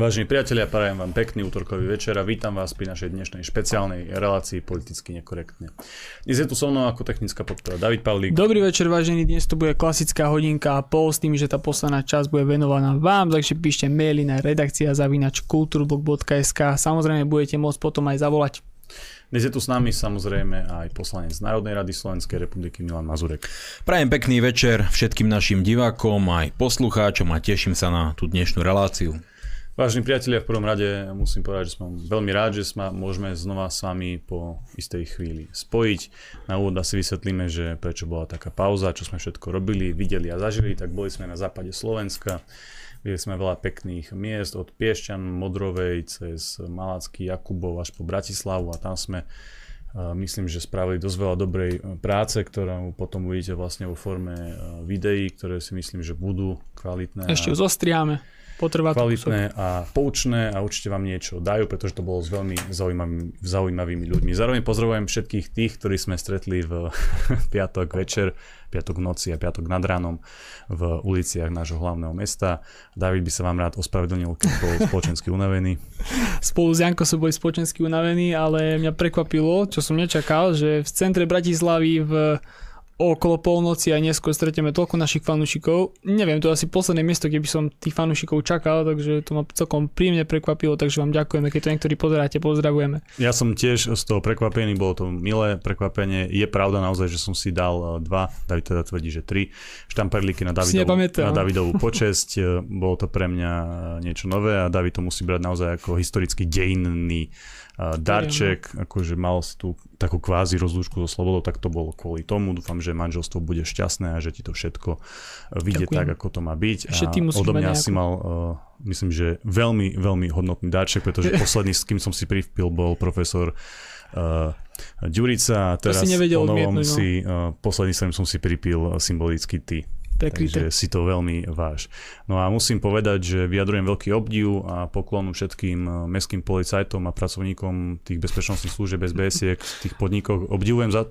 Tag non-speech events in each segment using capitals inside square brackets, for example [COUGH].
Vážení priatelia, prajem vám pekný útorkový večer a vítam vás pri našej dnešnej špeciálnej relácii politicky nekorektne. Dnes je tu so mnou ako technická podpora David Pavlík. Dobrý večer, vážení, dnes to bude klasická hodinka a pol s tým, že tá posledná časť bude venovaná vám, takže píšte maily na redakcia zavinač kulturblog.sk. Samozrejme budete môcť potom aj zavolať. Dnes je tu s nami samozrejme aj poslanec Národnej rady Slovenskej republiky Milan Mazurek. Prajem pekný večer všetkým našim divákom aj poslucháčom a teším sa na tú dnešnú reláciu. Vážení priatelia, v prvom rade musím povedať, že som veľmi rád, že sme, môžeme znova s vami po istej chvíli spojiť. Na úvod asi vysvetlíme, že prečo bola taká pauza, čo sme všetko robili, videli a zažili, tak boli sme na západe Slovenska. Videli sme veľa pekných miest od Piešťan, Modrovej cez Malacký, Jakubov až po Bratislavu a tam sme myslím, že spravili dosť veľa dobrej e, práce, ktorú potom uvidíte vlastne vo forme e, videí, ktoré si myslím, že budú kvalitné. Ešte ju zostriame. Potrvá kvalitné a poučné a určite vám niečo dajú, pretože to bolo s veľmi zaujímavými, zaujímavými ľuďmi. Zároveň pozdravujem všetkých tých, ktorí sme stretli v [LAUGHS] piatok večer, piatok v noci a piatok nad ránom v uliciach nášho hlavného mesta. David by sa vám rád ospravedlnil, keď bol spoločensky unavený. [LAUGHS] Spolu s Janko sú boli spoločensky unavení, ale mňa prekvapilo, čo som nečakal, že v centre Bratislavy v okolo polnoci a neskôr stretieme toľko našich fanúšikov. Neviem, to je asi posledné miesto, kde by som tých fanúšikov čakal, takže to ma celkom príjemne prekvapilo, takže vám ďakujeme, keď to niektorí pozeráte, pozdravujeme. Ja som tiež z toho prekvapený, bolo to milé prekvapenie. Je pravda naozaj, že som si dal eh, dva, David teda tvrdí, že tri štamperlíky na Davidovú, na Davidovú počesť. Eh, bolo to pre mňa niečo nové a David to musí brať naozaj ako historicky dejinný darček, akože mal si tú takú kvázi rozlúčku so slobodou, tak to bolo kvôli tomu. Dúfam, že manželstvo bude šťastné a že ti to všetko vyjde tak, ako to má byť. A odo mňa si mal, uh, myslím, že veľmi, veľmi hodnotný darček, pretože [LAUGHS] posledný, s kým som si pripil, bol profesor uh, Ďurica a teraz po novom no. si, uh, posledný som si pripil symbolicky ty prekryté. Takže si to veľmi váš. No a musím povedať, že vyjadrujem veľký obdiv a poklonu všetkým eh, mestským policajtom a pracovníkom tých bezpečnostných služieb SBS v tých podnikoch. Obdivujem za,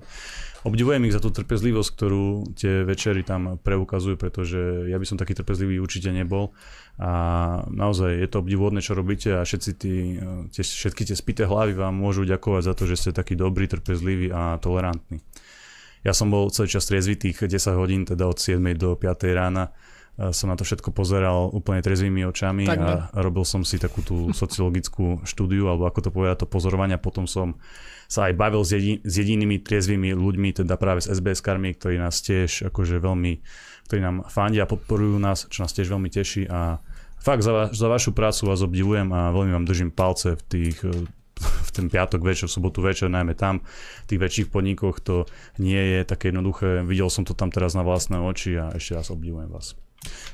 obdivujem ich za tú trpezlivosť, ktorú tie večery tam preukazujú, pretože ja by som taký trpezlivý určite nebol. A naozaj je to obdivuhodné, čo robíte a všetci tí, eh, tie, všetky tie spité hlavy vám môžu ďakovať za to, že ste takí dobrí, trpezliví a tolerantní. Ja som bol celý čas triezvy tých 10 hodín, teda od 7 do 5 rána. Som na to všetko pozeral úplne trezvými očami a robil som si takú tú [LAUGHS] sociologickú štúdiu, alebo ako to povedať, to pozorovanie. Potom som sa aj bavil s, jedin, s jedinými triezvými ľuďmi, teda práve s SBS karmi, ktorí nás tiež akože veľmi, ktorí nám fandia, podporujú nás, čo nás tiež veľmi teší. A fakt za, va, za vašu prácu vás obdivujem a veľmi vám držím palce v tých v ten piatok večer, v sobotu večer, najmä tam, v tých väčších podnikoch to nie je také jednoduché. Videl som to tam teraz na vlastné oči a ešte raz obdivujem vás.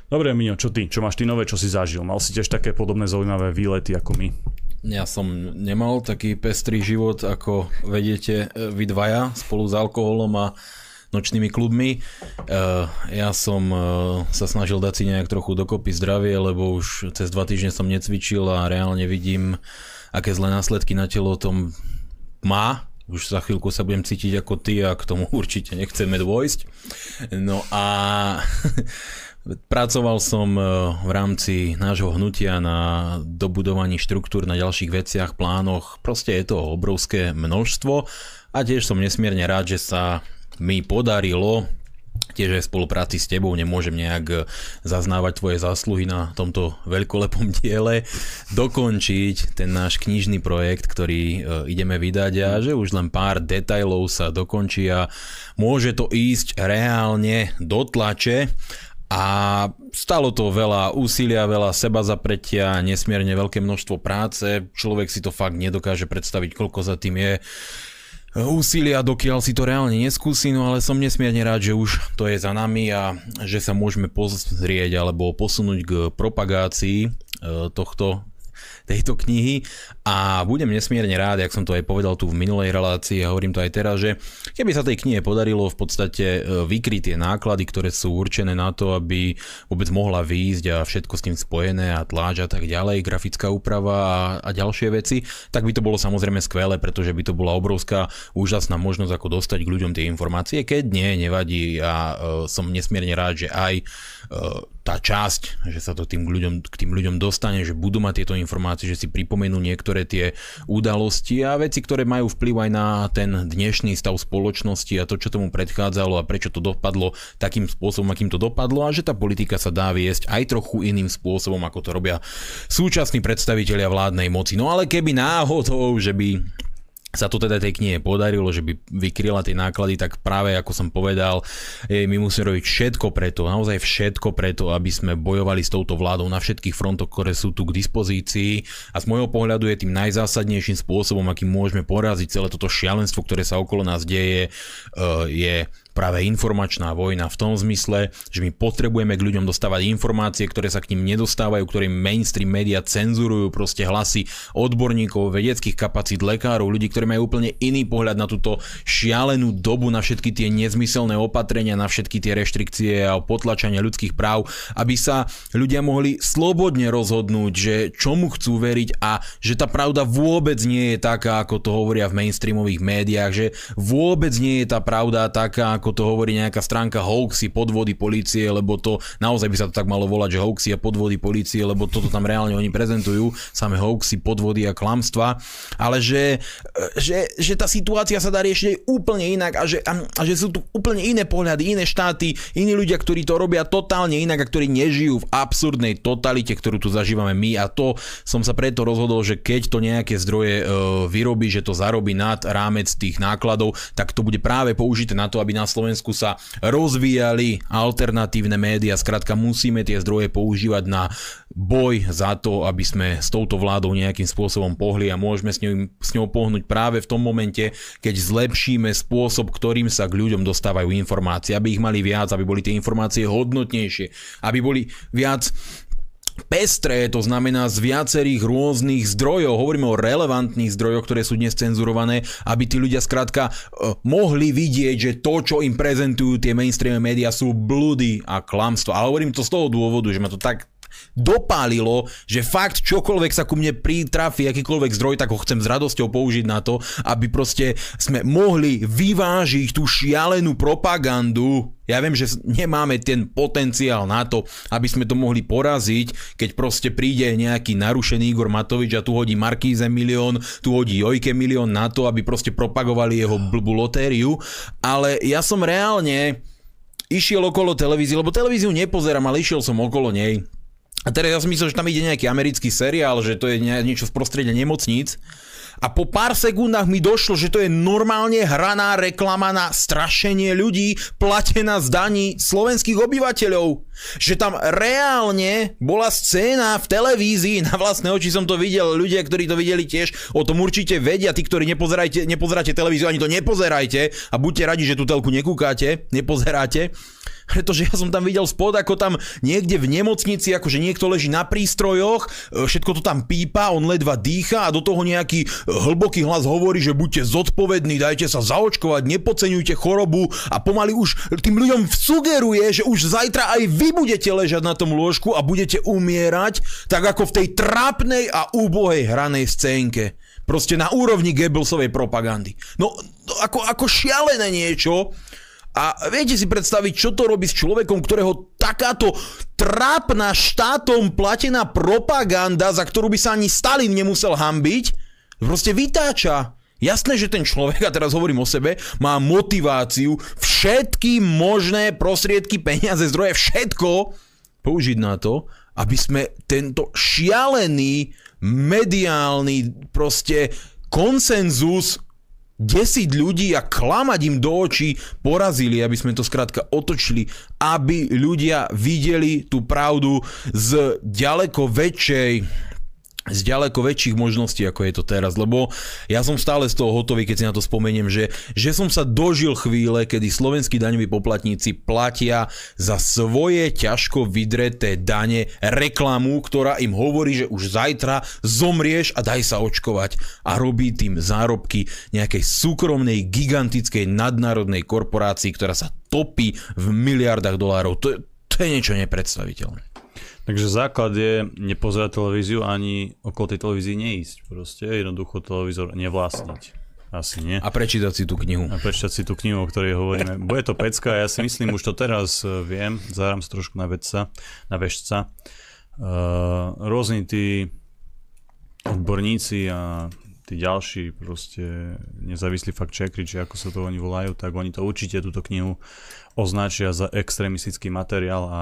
Dobre, Miňo, čo ty? Čo máš ty nové, čo si zažil? Mal si tiež také podobné zaujímavé výlety ako my? Ja som nemal taký pestrý život, ako vedete e, vy dvaja, spolu s alkoholom a nočnými klubmi. E, ja som e, sa snažil dať si nejak trochu dokopy zdravie, lebo už cez dva týždne som necvičil a reálne vidím aké zlé následky na telo tom má. Už za chvíľku sa budem cítiť ako ty a k tomu [LAUGHS] určite nechceme dôjsť. No a [LAUGHS] Pracoval som e, v rámci nášho hnutia na dobudovaní štruktúr na ďalších veciach, plánoch. Proste je to obrovské množstvo a tiež som nesmierne rád, že sa mi podarilo tiež aj v spolupráci s tebou nemôžem nejak e, zaznávať tvoje zásluhy na tomto veľkolepom [LAUGHS] diele, dokončiť ten náš knižný projekt, ktorý e, ideme vydať a že už len pár detajlov sa dokončí a môže to ísť reálne do tlače. A stalo to veľa úsilia, veľa seba zapretia, nesmierne veľké množstvo práce. Človek si to fakt nedokáže predstaviť, koľko za tým je úsilia, dokiaľ si to reálne neskúsi, no ale som nesmierne rád, že už to je za nami a že sa môžeme pozrieť alebo posunúť k propagácii e, tohto tejto knihy a budem nesmierne rád, jak som to aj povedal tu v minulej relácii a hovorím to aj teraz, že keby sa tej knihe podarilo v podstate e, vykryť tie náklady, ktoré sú určené na to, aby vôbec mohla výjsť a všetko s tým spojené a tláč a tak ďalej, grafická úprava a, a ďalšie veci, tak by to bolo samozrejme skvelé, pretože by to bola obrovská úžasná možnosť ako dostať k ľuďom tie informácie, keď nie, nevadí a uh, som nesmierne rád, že aj uh, tá časť, že sa to tým ľuďom, k tým ľuďom dostane, že budú mať tieto informácie, že si pripomenú niektoré tie udalosti a veci, ktoré majú vplyv aj na ten dnešný stav spoločnosti a to, čo tomu predchádzalo a prečo to dopadlo takým spôsobom, akým to dopadlo a že tá politika sa dá viesť aj trochu iným spôsobom, ako to robia súčasní predstavitelia vládnej moci. No ale keby náhodou, že by sa to teda tej knihe podarilo, že by vykryla tie náklady, tak práve ako som povedal, my musíme robiť všetko preto, naozaj všetko preto, aby sme bojovali s touto vládou na všetkých frontoch, ktoré sú tu k dispozícii. A z môjho pohľadu je tým najzásadnejším spôsobom, akým môžeme poraziť celé toto šialenstvo, ktoré sa okolo nás deje, je práve informačná vojna v tom zmysle, že my potrebujeme k ľuďom dostávať informácie, ktoré sa k ním nedostávajú, ktorým mainstream média cenzurujú proste hlasy odborníkov, vedeckých kapacít, lekárov, ľudí, ktorí majú úplne iný pohľad na túto šialenú dobu, na všetky tie nezmyselné opatrenia, na všetky tie reštrikcie a potlačania ľudských práv, aby sa ľudia mohli slobodne rozhodnúť, že čomu chcú veriť a že tá pravda vôbec nie je taká, ako to hovoria v mainstreamových médiách, že vôbec nie je tá pravda taká, ako to hovorí nejaká stránka hoaxy, podvody policie, lebo to naozaj by sa to tak malo volať, že hoaxy a podvody policie, lebo toto tam reálne oni prezentujú, samé hoaxy, podvody a klamstva, ale že, že, že tá situácia sa dá riešiť aj úplne inak a že, a, a že sú tu úplne iné pohľady, iné štáty, iní ľudia, ktorí to robia totálne inak a ktorí nežijú v absurdnej totalite, ktorú tu zažívame my. A to som sa preto rozhodol, že keď to nejaké zdroje e, vyrobí, že to zarobí nad rámec tých nákladov, tak to bude práve použité na to, aby nás Slovensku sa rozvíjali alternatívne médiá. Skrátka musíme tie zdroje používať na boj za to, aby sme s touto vládou nejakým spôsobom pohli a môžeme s ňou, s ňou pohnúť práve v tom momente, keď zlepšíme spôsob, ktorým sa k ľuďom dostávajú informácie, aby ich mali viac, aby boli tie informácie hodnotnejšie, aby boli viac pestré, to znamená z viacerých rôznych zdrojov, hovoríme o relevantných zdrojoch, ktoré sú dnes cenzurované, aby tí ľudia skrátka uh, mohli vidieť, že to, čo im prezentujú tie mainstream médiá sú blúdy a klamstvo. Ale hovorím to z toho dôvodu, že ma to tak dopálilo, že fakt čokoľvek sa ku mne pritrafi, akýkoľvek zdroj, tak ho chcem s radosťou použiť na to, aby proste sme mohli vyvážiť tú šialenú propagandu. Ja viem, že nemáme ten potenciál na to, aby sme to mohli poraziť, keď proste príde nejaký narušený Igor Matovič a tu hodí Markíze milión, tu hodí Jojke milión na to, aby proste propagovali jeho blbú lotériu, ale ja som reálne išiel okolo televízie, lebo televíziu nepozerám, ale išiel som okolo nej a teraz ja som myslel, že tam ide nejaký americký seriál, že to je niečo v prostredí nemocníc. A po pár sekundách mi došlo, že to je normálne hraná reklama na strašenie ľudí, platená z daní slovenských obyvateľov. Že tam reálne bola scéna v televízii, na vlastné oči som to videl, ľudia, ktorí to videli tiež, o tom určite vedia, tí, ktorí nepozerajte, nepozeráte televíziu, ani to nepozerajte a buďte radi, že tú telku nekúkáte, nepozeráte pretože ja som tam videl spod, ako tam niekde v nemocnici, akože niekto leží na prístrojoch, e, všetko to tam pípa, on ledva dýcha a do toho nejaký e, hlboký hlas hovorí, že buďte zodpovední, dajte sa zaočkovať, nepodceňujte chorobu a pomaly už tým ľuďom sugeruje, že už zajtra aj vy budete ležať na tom lôžku a budete umierať, tak ako v tej trápnej a úbohej hranej scénke. Proste na úrovni Goebbelsovej propagandy. No, ako, ako šialené niečo, a viete si predstaviť, čo to robí s človekom, ktorého takáto trápna štátom platená propaganda, za ktorú by sa ani Stalin nemusel hambiť, proste vytáča. Jasné, že ten človek, a teraz hovorím o sebe, má motiváciu všetky možné prostriedky, peniaze, zdroje, všetko použiť na to, aby sme tento šialený mediálny proste konsenzus desiť ľudí a klamať im do očí porazili, aby sme to skrátka otočili, aby ľudia videli tú pravdu z ďaleko väčšej z ďaleko väčších možností, ako je to teraz, lebo ja som stále z toho hotový, keď si na to spomeniem, že, že som sa dožil chvíle, kedy slovenskí daňoví poplatníci platia za svoje ťažko vydreté dane reklamu, ktorá im hovorí, že už zajtra zomrieš a daj sa očkovať a robí tým zárobky nejakej súkromnej, gigantickej nadnárodnej korporácii, ktorá sa topí v miliardách dolárov. To, to je niečo nepredstaviteľné. Takže základ je nepozerať televíziu ani okolo tej televízii neísť. Proste jednoducho televízor nevlastniť. Asi nie. A prečítať si tú knihu. A prečítať si tú knihu, o ktorej hovoríme. Bude to pecka, ja si myslím, už to teraz e, viem, zahrám sa trošku na vedca, na vešca. Uh, rôzni tí odborníci a tí ďalší proste nezávislí fakt checkri, či ako sa to oni volajú, tak oni to určite túto knihu označia za extrémistický materiál a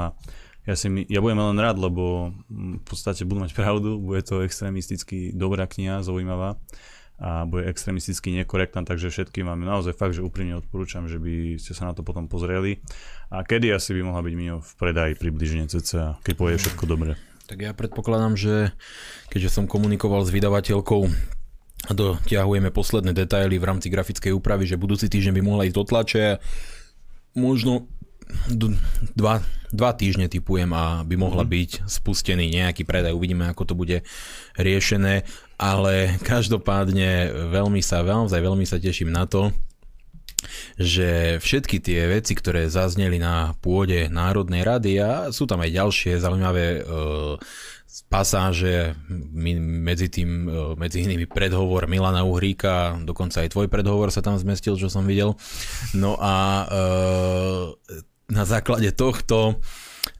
ja, si ja budem len rád, lebo v podstate budú mať pravdu, bude to extrémisticky dobrá kniha, zaujímavá a bude extrémisticky nekorektná, takže všetkým vám naozaj fakt, že úprimne odporúčam, že by ste sa na to potom pozreli. A kedy asi by mohla byť Mio v predaji približne cca, keď povie všetko dobre. Tak ja predpokladám, že keďže som komunikoval s vydavateľkou a dotiahujeme posledné detaily v rámci grafickej úpravy, že budúci týždeň by mohla ísť do tlače, možno dva, dva týždne typujem a by mohla mm-hmm. byť spustený nejaký predaj. Uvidíme, ako to bude riešené, ale každopádne veľmi sa, veľmi, veľmi sa teším na to, že všetky tie veci, ktoré zazneli na pôde Národnej rady a sú tam aj ďalšie zaujímavé uh, pasáže medzi tým, e, medzi inými predhovor Milana Uhríka, dokonca aj tvoj predhovor sa tam zmestil, čo som videl. No a e, na základe tohto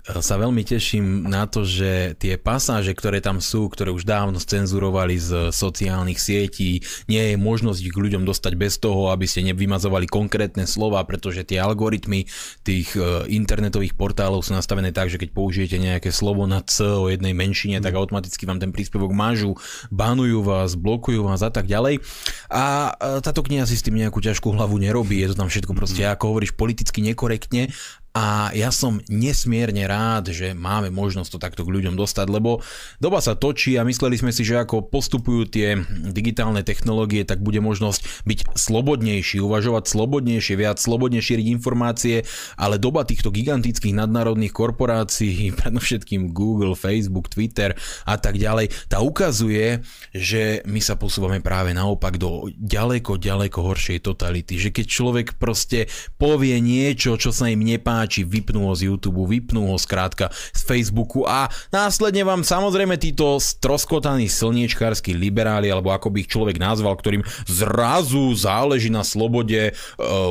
sa veľmi teším na to, že tie pasáže, ktoré tam sú, ktoré už dávno scenzurovali z sociálnych sietí, nie je možnosť ich k ľuďom dostať bez toho, aby ste nevymazovali konkrétne slova, pretože tie algoritmy tých e, internetových portálov sú nastavené tak, že keď použijete nejaké slovo na C o jednej menšine, tak mhm. automaticky vám ten príspevok mážu, banujú vás, blokujú vás a tak ďalej. A e, táto kniha si s tým nejakú ťažkú hlavu nerobí, je to tam všetko proste, mhm. ako hovoríš, politicky nekorektne a ja som nesmierne rád, že máme možnosť to takto k ľuďom dostať, lebo doba sa točí a mysleli sme si, že ako postupujú tie digitálne technológie, tak bude možnosť byť slobodnejší, uvažovať slobodnejšie, viac slobodne šíriť informácie, ale doba týchto gigantických nadnárodných korporácií, [LAUGHS] predovšetkým Google, Facebook, Twitter a tak ďalej, tá ukazuje, že my sa posúvame práve naopak do ďaleko, ďaleko horšej totality, že keď človek proste povie niečo, čo sa im nepáči, či vypnú ho z YouTube, vypnú ho skrátka z Facebooku a následne vám samozrejme títo stroskotaní slniečkársky liberáli, alebo ako by ich človek nazval, ktorým zrazu záleží na slobode e,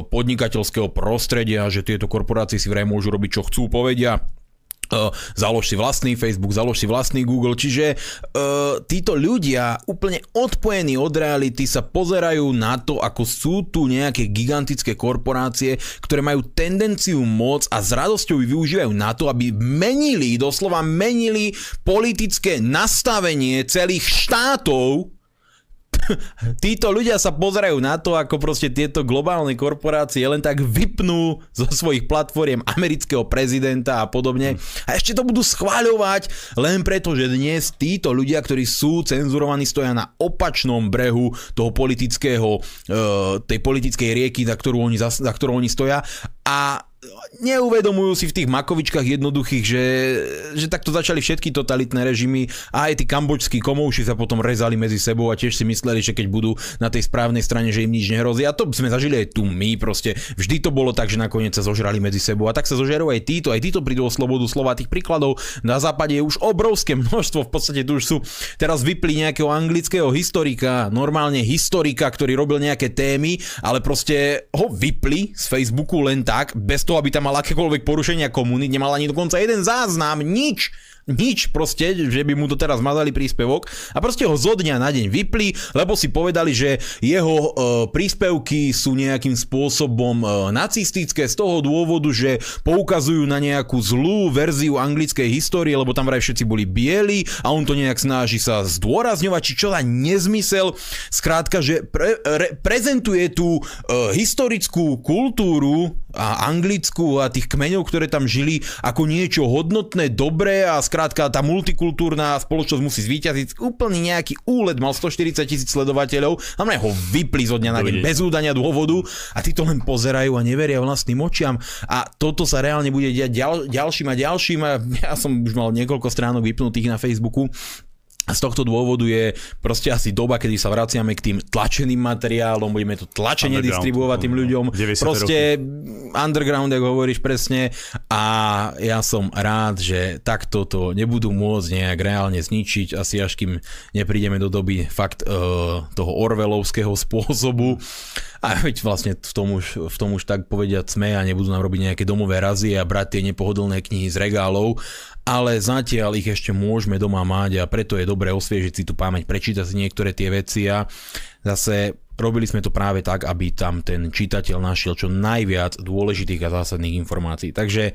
podnikateľského prostredia, že tieto korporácie si vraj môžu robiť čo chcú, povedia založ si vlastný Facebook, založ si vlastný Google, čiže uh, títo ľudia úplne odpojení od reality sa pozerajú na to, ako sú tu nejaké gigantické korporácie, ktoré majú tendenciu moc a s radosťou ju využívajú na to, aby menili, doslova menili politické nastavenie celých štátov títo ľudia sa pozerajú na to, ako proste tieto globálne korporácie len tak vypnú zo svojich platformiem amerického prezidenta a podobne. A ešte to budú schváľovať len preto, že dnes títo ľudia, ktorí sú cenzurovaní, stoja na opačnom brehu toho politického, eh, tej politickej rieky, za ktorú oni, za, ktorú oni stoja. A neuvedomujú si v tých makovičkách jednoduchých, že, že takto začali všetky totalitné režimy a aj tí kambočskí komouši sa potom rezali medzi sebou a tiež si mysleli, že keď budú na tej správnej strane, že im nič nehrozí. A to sme zažili aj tu my, proste vždy to bolo tak, že nakoniec sa zožrali medzi sebou a tak sa zožerú aj títo, aj títo prídu o slobodu slova. Tých príkladov na západe je už obrovské množstvo, v podstate tu už sú, teraz vypli nejakého anglického historika, normálne historika, ktorý robil nejaké témy, ale proste ho vypli z Facebooku len tak, bez toho to, aby tam mal akékoľvek porušenia komunít, nemal ani dokonca jeden záznam, nič nič proste, že by mu to teraz mazali príspevok a proste ho zo dňa na deň vypli, lebo si povedali, že jeho e, príspevky sú nejakým spôsobom e, nacistické z toho dôvodu, že poukazujú na nejakú zlú verziu anglickej histórie, lebo tam vraj všetci boli bieli a on to nejak snaží sa zdôrazňovať, či čo za nezmysel. Skrátka, že pre, re, prezentuje tú e, historickú kultúru a anglickú a tých kmeňov, ktoré tam žili ako niečo hodnotné, dobré a skrátka tá multikultúrna spoločnosť musí zvíťaziť. Úplne nejaký úled mal 140 tisíc sledovateľov a mne ho vypli zo dňa na deň bez údania dôvodu a tí to len pozerajú a neveria vlastným očiam. A toto sa reálne bude diať ďal, ďalším a ďalším a ja som už mal niekoľko stránok vypnutých na Facebooku z tohto dôvodu je proste asi doba, kedy sa vraciame k tým tlačeným materiálom, budeme to tlačenie distribuovať tým ľuďom. Proste roky. underground, ako hovoríš presne. A ja som rád, že takto to nebudú môcť nejak reálne zničiť, asi až kým neprídeme do doby fakt uh, toho Orvelovského spôsobu. A veď vlastne v tom už, v tom už tak povediať sme a nebudú nám robiť nejaké domové razy a brať tie nepohodlné knihy z regálov ale zatiaľ ich ešte môžeme doma mať a preto je dobré osviežiť si tú pamäť, prečítať si niektoré tie veci a zase robili sme to práve tak, aby tam ten čitateľ našiel čo najviac dôležitých a zásadných informácií. Takže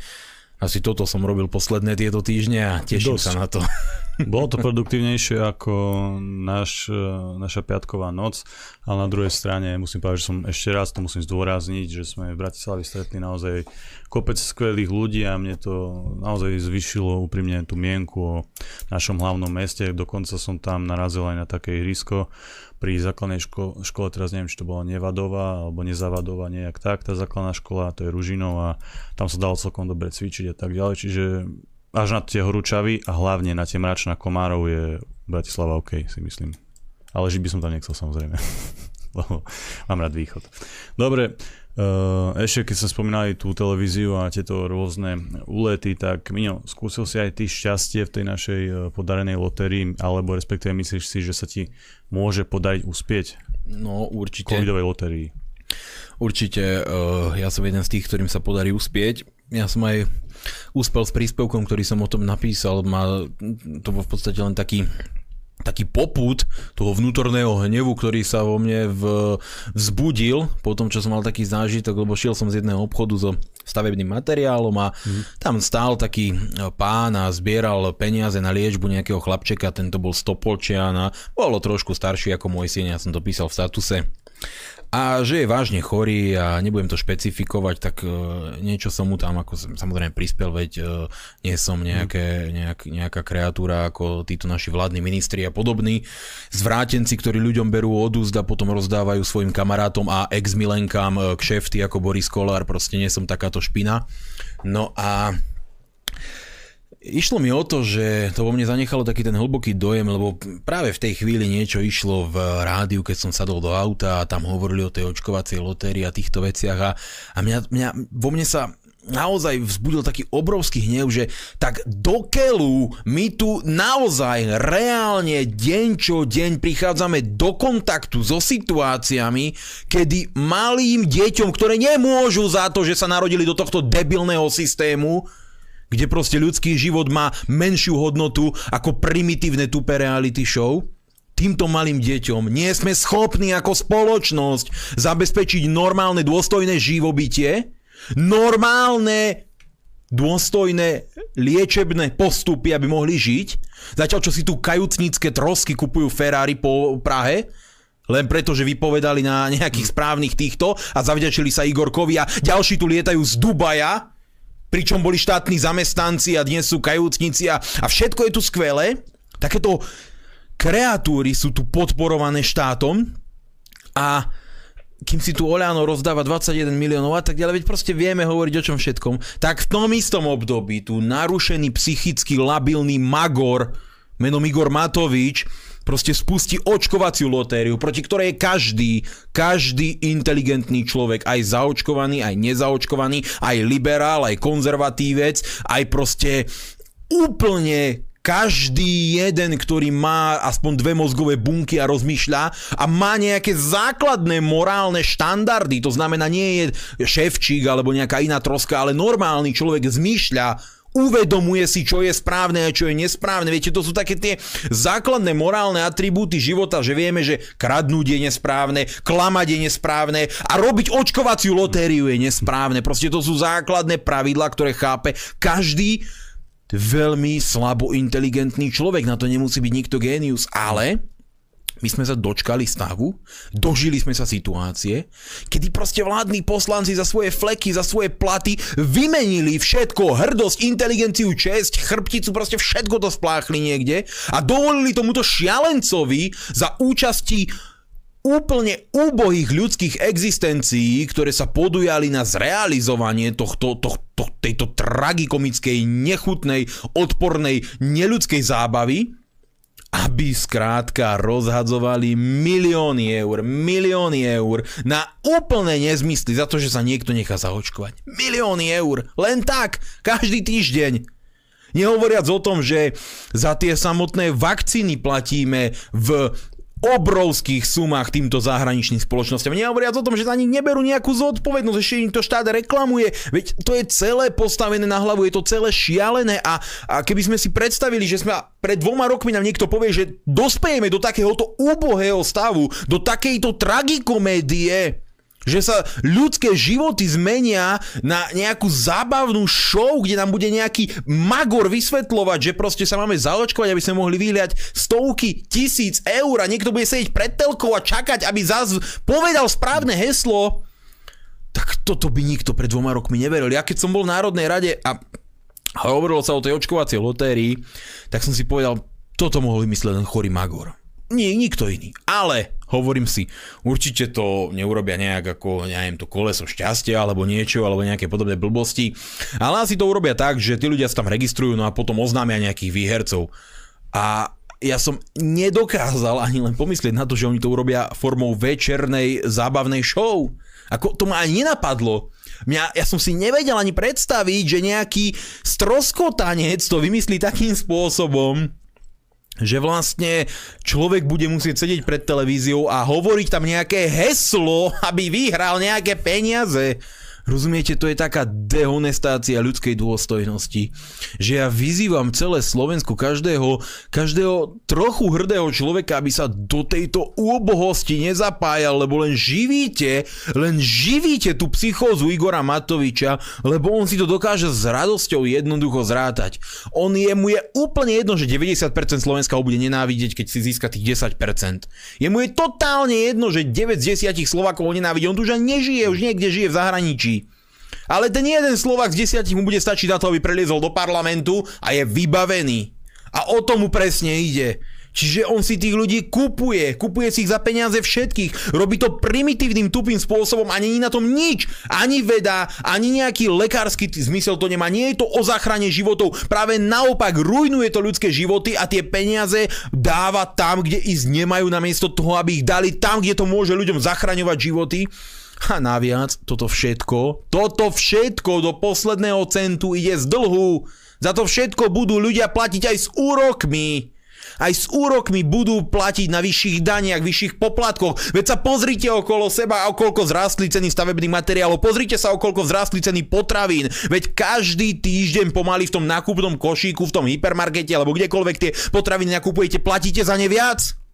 asi toto som robil posledné tieto týždne a teším Dosť. sa na to. Bolo to produktívnejšie ako naš, naša piatková noc, ale na druhej strane musím povedať, že som ešte raz to musím zdôrazniť, že sme v Bratislavi stretli naozaj kopec skvelých ľudí a mne to naozaj zvyšilo úprimne tú mienku o našom hlavnom meste. Dokonca som tam narazil aj na také ihrisko, pri základnej ško- škole, teraz neviem, či to bola Nevadová alebo Nezavadová, nejak tak, tá základná škola, to je Ružinov a tam sa dalo celkom dobre cvičiť a tak ďalej, čiže až na tie horúčavy a hlavne na tie mračná komárov je Bratislava OK, si myslím. Ale žiť by som tam nechcel samozrejme, [LAUGHS] lebo mám rád východ. Dobre, Uh, ešte keď sme spomínali tú televíziu a tieto rôzne úlety, tak Miňo, skúsil si aj ty šťastie v tej našej uh, podarenej lotérii, alebo respektíve myslíš si, že sa ti môže podariť uspieť? No určite. Covidovej lotérii. Určite, uh, ja som jeden z tých, ktorým sa podarí uspieť. Ja som aj úspel s príspevkom, ktorý som o tom napísal. Má, to bol v podstate len taký taký poput toho vnútorného hnevu, ktorý sa vo mne v, vzbudil po tom, čo som mal taký zážitok, lebo šiel som z jedného obchodu so stavebným materiálom a mm. tam stál taký pán a zbieral peniaze na liečbu nejakého chlapčeka, tento bol stopolčian a bolo trošku starší ako môj syn, ja som to písal v statuse a že je vážne chorý a nebudem to špecifikovať, tak uh, niečo som mu tam ako samozrejme prispel, veď uh, nie som nejaké, nejak, nejaká kreatúra ako títo naši vládni ministri a podobní zvrátenci, ktorí ľuďom berú odúzd a potom rozdávajú svojim kamarátom a ex-milenkám uh, kšefty ako Boris Kolár, proste nie som takáto špina. No a Išlo mi o to, že to vo mne zanechalo taký ten hlboký dojem, lebo práve v tej chvíli niečo išlo v rádiu, keď som sadol do auta a tam hovorili o tej očkovacej lotérii a týchto veciach a, a mňa, mňa, vo mne sa naozaj vzbudil taký obrovský hnev, že tak do keľu my tu naozaj reálne deň čo deň prichádzame do kontaktu so situáciami, kedy malým deťom, ktoré nemôžu za to, že sa narodili do tohto debilného systému, kde proste ľudský život má menšiu hodnotu ako primitívne tupé reality show, týmto malým deťom nie sme schopní ako spoločnosť zabezpečiť normálne dôstojné živobytie, normálne dôstojné liečebné postupy, aby mohli žiť, zatiaľ čo si tu kajúcnícke trosky kupujú Ferrari po Prahe, len preto, že vypovedali na nejakých správnych týchto a zavďačili sa Igorkovi a ďalší tu lietajú z Dubaja, pričom boli štátni zamestnanci a dnes sú kajúcnici a, a všetko je tu skvelé. Takéto kreatúry sú tu podporované štátom a kým si tu Oleano rozdáva 21 miliónov a tak ďalej, veď proste vieme hovoriť o čom všetkom, tak v tom istom období tu narušený psychicky labilný magor menom Igor Matovič proste spustí očkovaciu lotériu, proti ktorej je každý, každý inteligentný človek, aj zaočkovaný, aj nezaočkovaný, aj liberál, aj konzervatívec, aj proste úplne každý jeden, ktorý má aspoň dve mozgové bunky a rozmýšľa a má nejaké základné morálne štandardy, to znamená nie je šéfčík alebo nejaká iná troska, ale normálny človek zmýšľa uvedomuje si, čo je správne a čo je nesprávne. Viete, to sú také tie základné morálne atribúty života, že vieme, že kradnúť je nesprávne, klamať je nesprávne a robiť očkovaciu lotériu je nesprávne. Proste to sú základné pravidlá, ktoré chápe každý veľmi slabo inteligentný človek. Na to nemusí byť nikto génius, ale my sme sa dočkali stavu, dožili sme sa situácie, kedy proste vládni poslanci za svoje fleky, za svoje platy vymenili všetko, hrdosť, inteligenciu, česť, chrbticu, proste všetko to spláchli niekde a dovolili tomuto šialencovi za účasti úplne úbohých ľudských existencií, ktoré sa podujali na zrealizovanie tohto, tohto, tejto tragikomickej, nechutnej, odpornej, neľudskej zábavy, aby skrátka rozhadzovali milióny eur, milióny eur na úplné nezmysly za to, že sa niekto nechá zaočkovať. Milióny eur, len tak, každý týždeň. Nehovoriac o tom, že za tie samotné vakcíny platíme v obrovských sumách týmto zahraničným spoločnosťam. Nehovoriac o tom, že za nich neberú nejakú zodpovednosť, ešte im to štát reklamuje. Veď to je celé postavené na hlavu, je to celé šialené a, a keby sme si predstavili, že sme pred dvoma rokmi nám niekto povie, že dospejeme do takéhoto úbohého stavu, do takejto tragikomédie, že sa ľudské životy zmenia na nejakú zábavnú show, kde nám bude nejaký magor vysvetľovať, že proste sa máme zaočkovať, aby sme mohli vyhľať stovky tisíc eur a niekto bude sedieť pred telkou a čakať, aby zás povedal správne heslo. Tak toto by nikto pred dvoma rokmi neveril. Ja keď som bol v Národnej rade a hovorilo sa o tej očkovacej lotérii, tak som si povedal, toto mohol vymyslieť len chorý magor. Nie, nikto iný. Ale hovorím si, určite to neurobia nejak ako, neviem, to koleso šťastia alebo niečo, alebo nejaké podobné blbosti. Ale asi to urobia tak, že tí ľudia sa tam registrujú, no a potom oznámia nejakých výhercov. A ja som nedokázal ani len pomyslieť na to, že oni to urobia formou večernej zábavnej show. Ako to ma ani nenapadlo. Mňa, ja som si nevedel ani predstaviť, že nejaký stroskotanec to vymyslí takým spôsobom, že vlastne človek bude musieť sedieť pred televíziou a hovoriť tam nejaké heslo, aby vyhral nejaké peniaze. Rozumiete, to je taká dehonestácia ľudskej dôstojnosti, že ja vyzývam celé Slovensko, každého, každého trochu hrdého človeka, aby sa do tejto úbohosti nezapájal, lebo len živíte, len živíte tú psychózu Igora Matoviča, lebo on si to dokáže s radosťou jednoducho zrátať. On je, mu je úplne jedno, že 90% Slovenska ho bude nenávidieť, keď si získa tých 10%. Je mu je totálne jedno, že 9 z 10 Slovakov ho nenávidí, on tu už nežije, už niekde žije v zahraničí. Ale ten jeden Slovak z desiatich mu bude stačiť na to, aby preliezol do parlamentu a je vybavený. A o tomu presne ide. Čiže on si tých ľudí kupuje, kupuje si ich za peniaze všetkých, robí to primitívnym, tupým spôsobom a není na tom nič. Ani veda, ani nejaký lekársky zmysel to nemá. Nie je to o záchrane životov, práve naopak rujnuje to ľudské životy a tie peniaze dáva tam, kde ísť nemajú, namiesto toho, aby ich dali tam, kde to môže ľuďom zachraňovať životy. A naviac, toto všetko, toto všetko do posledného centu ide z dlhu. Za to všetko budú ľudia platiť aj s úrokmi. Aj s úrokmi budú platiť na vyšších daniach, vyšších poplatkoch. Veď sa pozrite okolo seba, koľko zrástli ceny stavebných materiálov, pozrite sa, koľko zrástli ceny potravín. Veď každý týždeň pomaly v tom nákupnom košíku, v tom hypermarkete alebo kdekoľvek tie potraviny nakupujete, platíte za ne viac.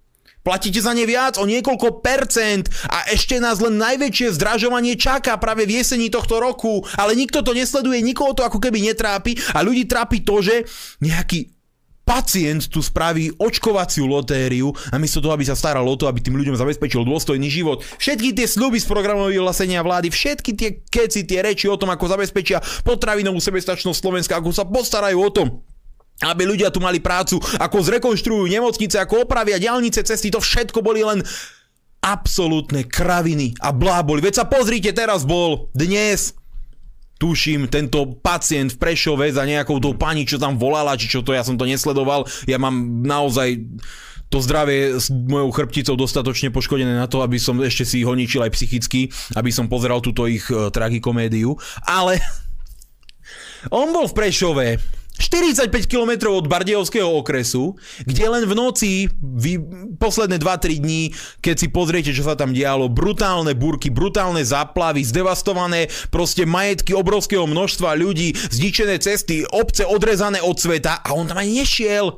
Platíte za ne viac o niekoľko percent a ešte nás len najväčšie zdražovanie čaká práve v jesení tohto roku, ale nikto to nesleduje, nikoho to ako keby netrápi a ľudí trápi to, že nejaký pacient tu spraví očkovaciu lotériu a miesto toho, aby sa staral o to, aby tým ľuďom zabezpečil dôstojný život. Všetky tie sľuby z programového vyhlásenia vlády, všetky tie keci, tie reči o tom, ako zabezpečia potravinovú sebestačnosť Slovenska, ako sa postarajú o tom, aby ľudia tu mali prácu, ako zrekonštruujú nemocnice, ako opravia diálnice, cesty, to všetko boli len absolútne kraviny a bláboli. Veď sa pozrite, teraz bol dnes tuším, tento pacient v Prešove za nejakou tou pani, čo tam volala, či čo to, ja som to nesledoval. Ja mám naozaj to zdravie s mojou chrbticou dostatočne poškodené na to, aby som ešte si ho ničil aj psychicky, aby som pozeral túto ich uh, tragikomédiu. Ale [LAUGHS] on bol v Prešove 45 km od Bardejovského okresu, kde len v noci, vy, posledné 2-3 dní, keď si pozriete, čo sa tam dialo, brutálne burky, brutálne záplavy, zdevastované proste majetky obrovského množstva ľudí, zničené cesty, obce odrezané od sveta a on tam aj nešiel.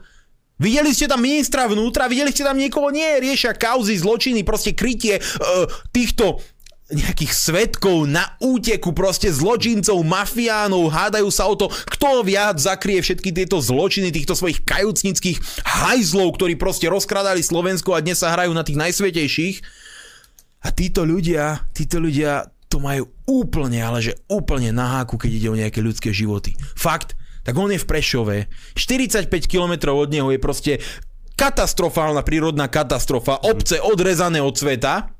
Videli ste tam ministra vnútra, videli ste tam niekoho, nie, riešia kauzy, zločiny, proste krytie uh, týchto nejakých svetkov na úteku, proste zločincov, mafiánov, hádajú sa o to, kto viac zakrie všetky tieto zločiny týchto svojich kajúcnických hajzlov, ktorí proste rozkradali Slovensko a dnes sa hrajú na tých najsvetejších. A títo ľudia, títo ľudia to majú úplne, ale že úplne na háku, keď ide o nejaké ľudské životy. Fakt, tak on je v Prešove, 45 km od neho je proste katastrofálna prírodná katastrofa, obce odrezané od sveta,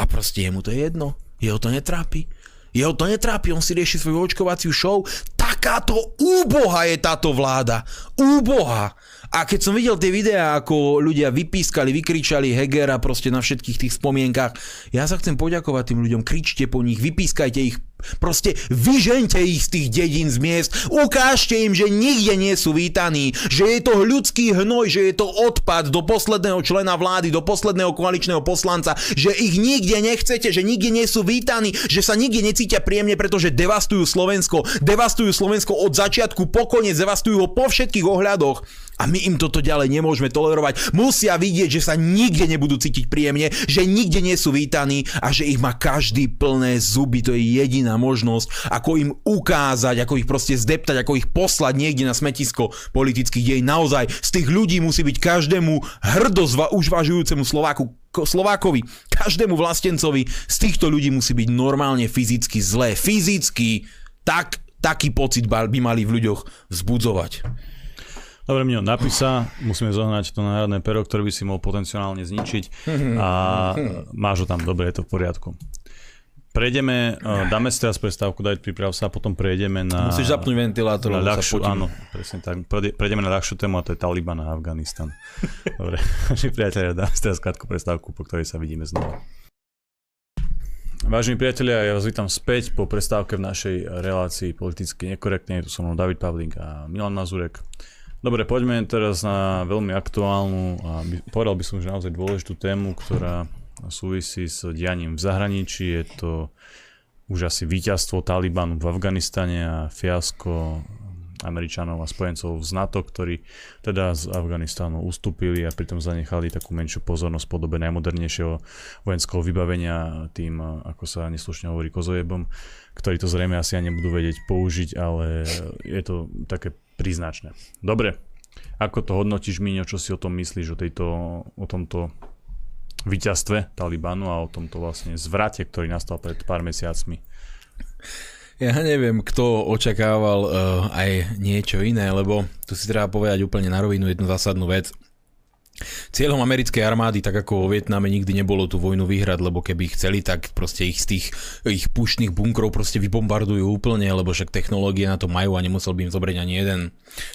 a proste jemu to je jedno. Jeho to netrápi. Jeho to netrápi, on si rieši svoju očkovaciu show. Takáto úboha je táto vláda. Úboha. A keď som videl tie videá, ako ľudia vypískali, vykričali Hegera proste na všetkých tých spomienkach, ja sa chcem poďakovať tým ľuďom, kričte po nich, vypískajte ich, Proste vyžente ich z tých dedín, z miest, ukážte im, že nikde nie sú vítaní, že je to ľudský hnoj, že je to odpad do posledného člena vlády, do posledného koaličného poslanca, že ich nikde nechcete, že nikde nie sú vítaní, že sa nikde necítia príjemne, pretože devastujú Slovensko, devastujú Slovensko od začiatku po koniec, devastujú ho po všetkých ohľadoch. A my im toto ďalej nemôžeme tolerovať. Musia vidieť, že sa nikde nebudú cítiť príjemne, že nikde nie sú vítaní a že ich má každý plné zuby. To je jediná možnosť, ako im ukázať, ako ich proste zdeptať, ako ich poslať niekde na smetisko politických dej. Naozaj, z tých ľudí musí byť každému hrdozva užvažujúcemu Slováku Slovákovi, každému vlastencovi, z týchto ľudí musí byť normálne fyzicky zlé. Fyzicky tak, taký pocit by mali v ľuďoch vzbudzovať. Dobre, Mio, napísa, musíme zohnať to národné pero, ktoré by si mohol potenciálne zničiť a máš ho tam, dobre, je to v poriadku. Prejdeme, uh, dáme si teraz prestávku, dať priprav sa a potom prejdeme na... Musíš zapnúť ventilátor, na ľahšiu, áno, presne tak. Prejdeme na ľahšiu tému a to je Taliban a Afganistan. [LAUGHS] Dobre, [LAUGHS] naši priatelia, dáme si teraz krátku prestávku, po ktorej sa vidíme znova. Vážení priatelia, ja vás vítam späť po prestávke v našej relácii politicky nekorektne. Tu so mnou David Pavlík a Milan Mazurek. Dobre, poďme teraz na veľmi aktuálnu a povedal by som, že naozaj dôležitú tému, ktorá súvisí s dianím v zahraničí. Je to už asi víťazstvo Talibanu v Afganistane a fiasko Američanov a spojencov z NATO, ktorí teda z Afganistánu ustúpili a pritom zanechali takú menšiu pozornosť v podobe najmodernejšieho vojenského vybavenia tým, ako sa neslušne hovorí, kozojebom, ktorí to zrejme asi ani nebudú vedieť použiť, ale je to také príznačné. Dobre, ako to hodnotíš, Miňo, čo si o tom myslíš, o, tejto, o tomto víťazstve Talibanu a o tomto vlastne zvrate, ktorý nastal pred pár mesiacmi? Ja neviem, kto očakával uh, aj niečo iné, lebo tu si treba povedať úplne na rovinu jednu zásadnú vec. Cieľom americkej armády, tak ako vo Vietname, nikdy nebolo tú vojnu vyhrať, lebo keby chceli, tak proste ich z tých ich pušných bunkrov proste vybombardujú úplne, lebo však technológie na to majú a nemusel by im zobrať ani jeden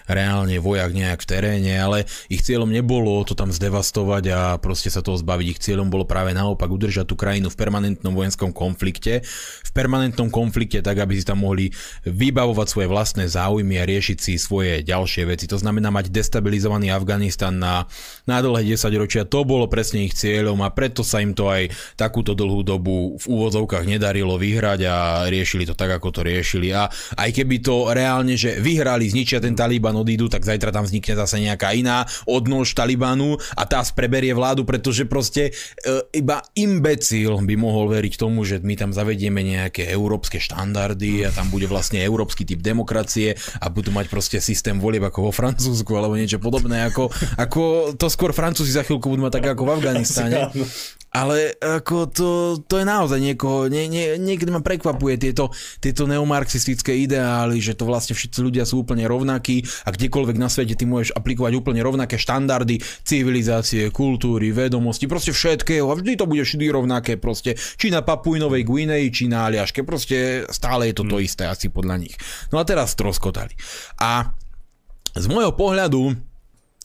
reálne vojak nejak v teréne, ale ich cieľom nebolo to tam zdevastovať a proste sa toho zbaviť. Ich cieľom bolo práve naopak udržať tú krajinu v permanentnom vojenskom konflikte, v permanentnom konflikte tak, aby si tam mohli vybavovať svoje vlastné záujmy a riešiť si svoje ďalšie veci. To znamená mať destabilizovaný Afganistan na, na dlhé 10 ročia. To bolo presne ich cieľom a preto sa im to aj takúto dlhú dobu v úvodzovkách nedarilo vyhrať a riešili to tak, ako to riešili. A aj keby to reálne, že vyhrali, zničia ten Taliban, odídu, tak zajtra tam vznikne zase nejaká iná odnož Talibanu a tá preberie vládu, pretože proste e, iba imbecil by mohol veriť tomu, že my tam zavedieme nejaké európske štandardy a tam bude vlastne európsky typ demokracie a budú mať proste systém volieb ako vo Francúzsku alebo niečo podobné, ako, ako to skôr Francúzi za chvíľku budú mať tak ako v Afganistane. [LAUGHS] Ale ako to, to je naozaj niekoho, nie, nie, niekedy ma prekvapuje tieto, tieto neomarxistické ideály, že to vlastne všetci ľudia sú úplne rovnakí a kdekoľvek na svete ty môžeš aplikovať úplne rovnaké štandardy civilizácie, kultúry, vedomosti, proste všetkého a vždy to bude vždy rovnaké proste, či na Papuinovej Guinei, či na Aliaške, proste stále je to to hm. isté asi podľa nich. No a teraz troskotali. A z môjho pohľadu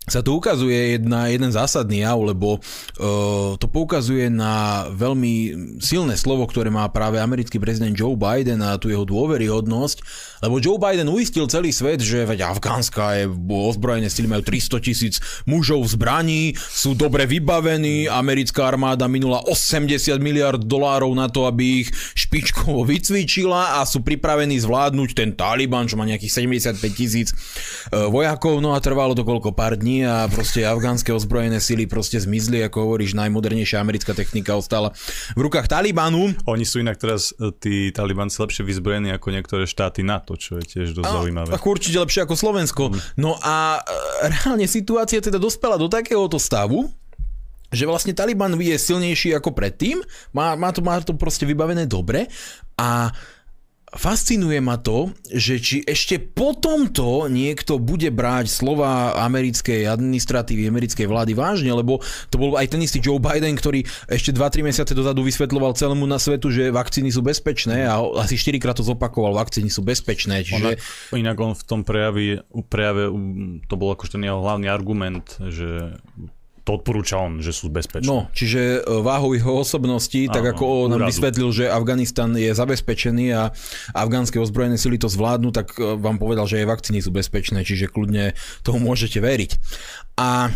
sa tu ukazuje jedna, jeden zásadný jav, lebo uh, to poukazuje na veľmi silné slovo, ktoré má práve americký prezident Joe Biden a tu jeho dôveryhodnosť, lebo Joe Biden uistil celý svet, že veď Afgánska je ozbrojené sily, majú 300 tisíc mužov v zbraní, sú dobre vybavení, americká armáda minula 80 miliard dolárov na to, aby ich špičkovo vycvičila a sú pripravení zvládnuť ten Taliban, čo má nejakých 75 tisíc uh, vojakov, no a trvalo to koľko? Pár dní a proste afgánske ozbrojené sily proste zmizli, ako hovoríš, najmodernejšia americká technika ostala v rukách Talibanu. Oni sú inak teraz e, tí Talibanci lepšie vyzbrojení ako niektoré štáty NATO, čo je tiež dosť a, zaujímavé. Ako určite lepšie ako Slovensko. Mm. No a e, reálne situácia teda dospela do takéhoto stavu, že vlastne Taliban je silnejší ako predtým, má, má, to, má to proste vybavené dobre a fascinuje ma to, že či ešte po tomto niekto bude brať slova americkej administratívy, americkej vlády vážne, lebo to bol aj ten istý Joe Biden, ktorý ešte 2-3 mesiace dozadu vysvetľoval celému na svetu, že vakcíny sú bezpečné a asi 4 krát to zopakoval, vakcíny sú bezpečné. Čiže... Ona, inak on v tom prejave, prejave to bol akože ten jeho hlavný argument, že to odporúča on, že sú bezpečné. No, čiže e, váhou jeho osobnosti, Áno, tak ako on nám vysvetlil, že Afganistan je zabezpečený a afgánske ozbrojené sily to zvládnu, tak e, vám povedal, že aj vakcíny sú bezpečné, čiže kľudne tomu môžete veriť. A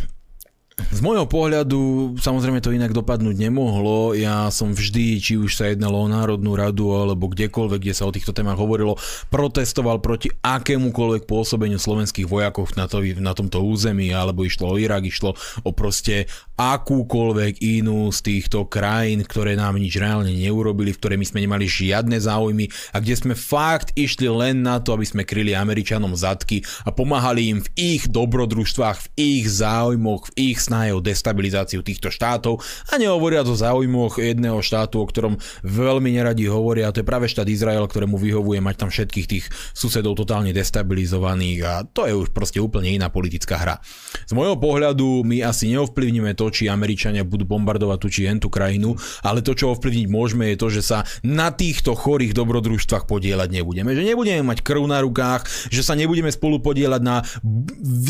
z môjho pohľadu samozrejme to inak dopadnúť nemohlo. Ja som vždy, či už sa jednalo o Národnú radu alebo kdekoľvek, kde sa o týchto témach hovorilo, protestoval proti akémukoľvek pôsobeniu slovenských vojakov na, to, na tomto území, alebo išlo o Irak, išlo o proste akúkoľvek inú z týchto krajín, ktoré nám nič reálne neurobili, v ktoré my sme nemali žiadne záujmy a kde sme fakt išli len na to, aby sme kryli Američanom zadky a pomáhali im v ich dobrodružstvách, v ich záujmoch, v ich snahe o destabilizáciu týchto štátov a nehovoria o záujmoch jedného štátu, o ktorom veľmi neradi hovoria, a to je práve štát Izrael, ktorému vyhovuje mať tam všetkých tých susedov totálne destabilizovaných a to je už proste úplne iná politická hra. Z môjho pohľadu my asi neovplyvníme to, či Američania budú bombardovať tú či tú krajinu, ale to, čo ovplyvniť môžeme, je to, že sa na týchto chorých dobrodružstvách podielať nebudeme. Že nebudeme mať krv na rukách, že sa nebudeme spolu podielať na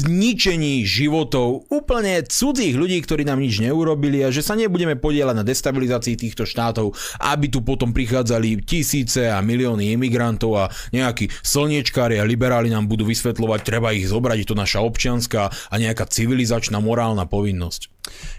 vničení životov úplne cudzích ľudí, ktorí nám nič neurobili a že sa nebudeme podielať na destabilizácii týchto štátov, aby tu potom prichádzali tisíce a milióny imigrantov a nejakí slniečkári a liberáli nám budú vysvetľovať, treba ich zobrať, je to naša občianská a nejaká civilizačná morálna povinnosť.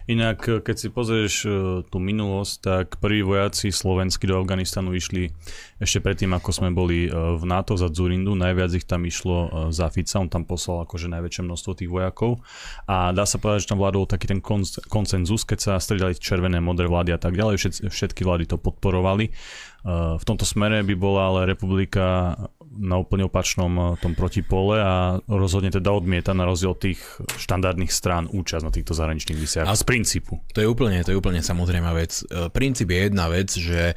Inak, keď si pozrieš e, tú minulosť, tak prví vojaci slovenskí do Afganistanu išli ešte predtým, ako sme boli e, v NATO za Zurindu. Najviac ich tam išlo za Fica, on tam poslal akože najväčšie množstvo tých vojakov. A dá sa povedať, že tam vládol taký ten koncenzus, keď sa stredali červené, modré vlády a tak ďalej. Všetky vlády to podporovali. V tomto smere by bola ale republika na úplne opačnom eh, tom protipole a rozhodne teda odmieta na rozdiel tých štandardných strán účasť na týchto zahraničných misiách z princípu. To je úplne, to je úplne samozrejmá vec. Eh, princíp je jedna vec, že eh,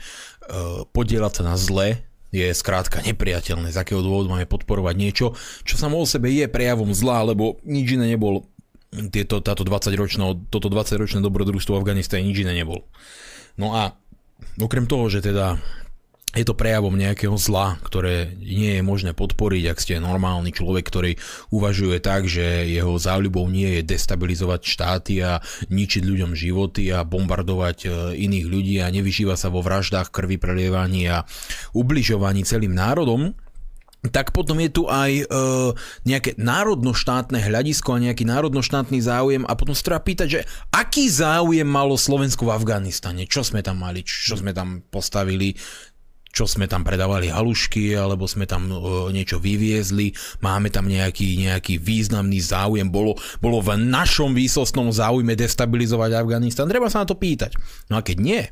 podielať sa na zle je skrátka nepriateľné. Z akého dôvodu máme podporovať niečo, čo samo o sebe je prejavom zla, lebo nič iné nebol tieto, táto 20 ročno, toto 20-ročné dobrodružstvo v Afganistane nič iné nebol. No a okrem toho, že teda je to prejavom nejakého zla, ktoré nie je možné podporiť, ak ste normálny človek, ktorý uvažuje tak, že jeho záľubou nie je destabilizovať štáty a ničiť ľuďom životy a bombardovať e, iných ľudí a nevyžíva sa vo vraždách, krvi prelievaní a ubližovaní celým národom, tak potom je tu aj e, nejaké národnoštátne hľadisko a nejaký národnoštátny záujem a potom sa treba pýtať, že aký záujem malo Slovensko v Afganistane, čo sme tam mali, čo sme tam postavili, čo sme tam predávali halušky, alebo sme tam niečo vyviezli, máme tam nejaký, nejaký významný záujem, bolo, bolo v našom výsostnom záujme destabilizovať Afganistan, treba sa na to pýtať. No a keď nie,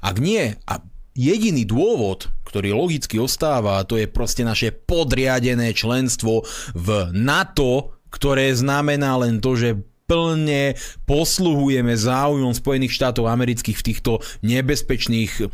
ak nie, a jediný dôvod, ktorý logicky ostáva, to je proste naše podriadené členstvo v NATO, ktoré znamená len to, že plne posluhujeme záujmom Spojených štátov amerických v týchto nebezpečných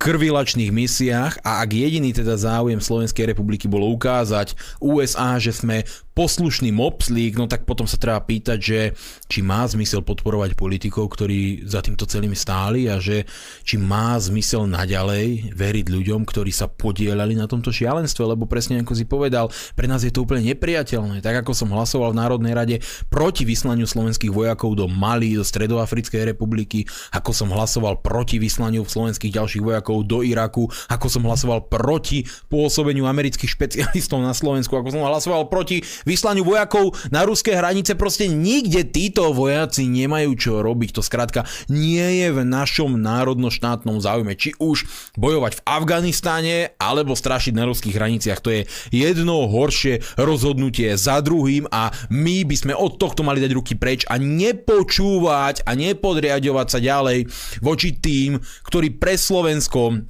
krvilačných misiách a ak jediný teda záujem Slovenskej republiky bolo ukázať USA, že sme poslušný mopslík, no tak potom sa treba pýtať, že či má zmysel podporovať politikov, ktorí za týmto celým stáli a že či má zmysel naďalej veriť ľuďom, ktorí sa podielali na tomto šialenstve, lebo presne ako si povedal, pre nás je to úplne nepriateľné. Tak ako som hlasoval v Národnej rade proti vyslaniu slovenských vojakov do Mali, do Stredoafrickej republiky, ako som hlasoval proti vyslaniu slovenských ďalších vojakov do Iraku, ako som hlasoval proti pôsobeniu amerických špecialistov na Slovensku, ako som hlasoval proti vyslaniu vojakov na ruské hranice. Proste nikde títo vojaci nemajú čo robiť. To skrátka nie je v našom národno-štátnom záujme. Či už bojovať v Afganistáne alebo strašiť na ruských hraniciach. To je jedno horšie rozhodnutie za druhým a my by sme od tohto mali dať ruky preč a nepočúvať a nepodriadovať sa ďalej voči tým, ktorí pre Slovensko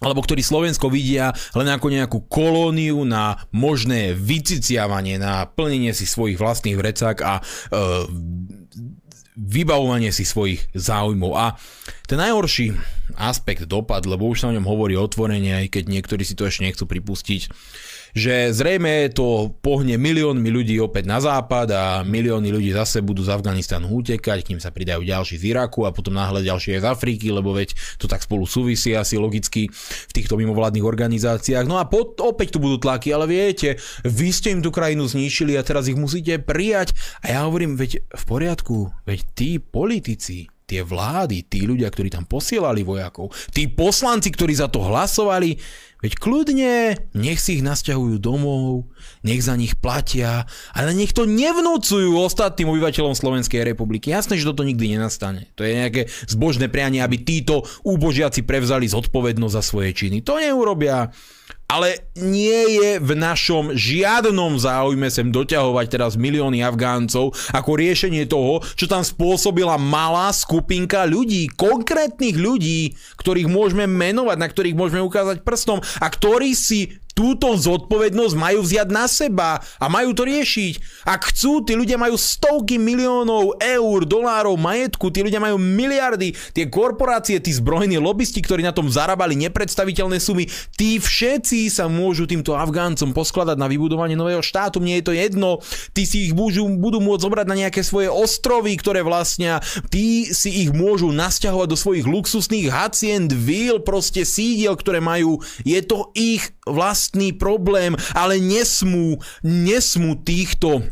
alebo ktorí Slovensko vidia len ako nejakú kolóniu na možné vyciciavanie, na plnenie si svojich vlastných vrecák a e, vybavovanie si svojich záujmov. A ten najhorší aspekt dopad, lebo už sa o ňom hovorí otvorene, aj keď niektorí si to ešte nechcú pripustiť, že zrejme to pohne miliónmi ľudí opäť na západ a milióny ľudí zase budú z Afganistanu utekať, kým sa pridajú ďalší z Iraku a potom náhle ďalšie z Afriky, lebo veď to tak spolu súvisí asi logicky v týchto mimovládnych organizáciách. No a po, opäť tu budú tlaky, ale viete, vy ste im tú krajinu zničili a teraz ich musíte prijať. A ja hovorím, veď v poriadku, veď tí politici, tie vlády, tí ľudia, ktorí tam posielali vojakov, tí poslanci, ktorí za to hlasovali, Veď kľudne, nech si ich nasťahujú domov, nech za nich platia, ale nech to nevnúcujú ostatným obyvateľom Slovenskej republiky. Jasné, že toto nikdy nenastane. To je nejaké zbožné prianie, aby títo úbožiaci prevzali zodpovednosť za svoje činy. To neurobia ale nie je v našom žiadnom záujme sem doťahovať teraz milióny Afgáncov ako riešenie toho, čo tam spôsobila malá skupinka ľudí, konkrétnych ľudí, ktorých môžeme menovať, na ktorých môžeme ukázať prstom a ktorí si túto zodpovednosť majú vziať na seba a majú to riešiť. Ak chcú, tí ľudia majú stovky miliónov eur, dolárov, majetku, tí ľudia majú miliardy, tie korporácie, tí zbrojní lobbysti, ktorí na tom zarábali nepredstaviteľné sumy, tí všetci sa môžu týmto Afgáncom poskladať na vybudovanie nového štátu, mne je to jedno, tí si ich môžu, budú môcť zobrať na nejaké svoje ostrovy, ktoré vlastnia, tí si ich môžu nasťahovať do svojich luxusných hacient, vil, proste sídiel, ktoré majú, je to ich vlastný problém, ale nesmú, nesmú týchto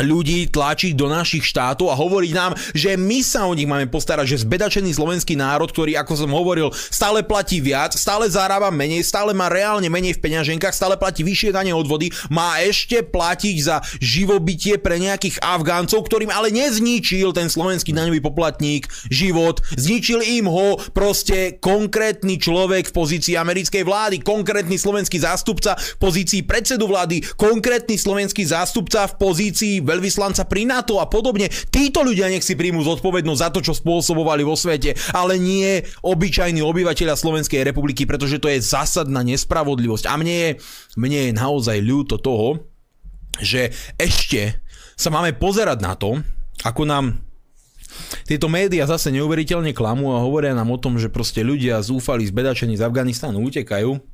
ľudí tlačiť do našich štátov a hovoriť nám, že my sa o nich máme postarať, že zbedačený slovenský národ, ktorý, ako som hovoril, stále platí viac, stále zarába menej, stále má reálne menej v peňaženkách, stále platí vyššie dane od vody, má ešte platiť za živobytie pre nejakých Afgáncov, ktorým ale nezničil ten slovenský daňový poplatník život, zničil im ho proste konkrétny človek v pozícii americkej vlády, konkrétny slovenský zástupca v pozícii predsedu vlády, konkrétny slovenský zástupca v pozícii veľvyslanca pri NATO a podobne. Títo ľudia nech si príjmu zodpovednosť za to, čo spôsobovali vo svete, ale nie obyčajní obyvateľia Slovenskej republiky, pretože to je zásadná nespravodlivosť. A mne je, mne je naozaj ľúto toho, že ešte sa máme pozerať na to, ako nám tieto médiá zase neuveriteľne klamú a hovoria nám o tom, že proste ľudia zúfali, zbedačení z Afganistánu utekajú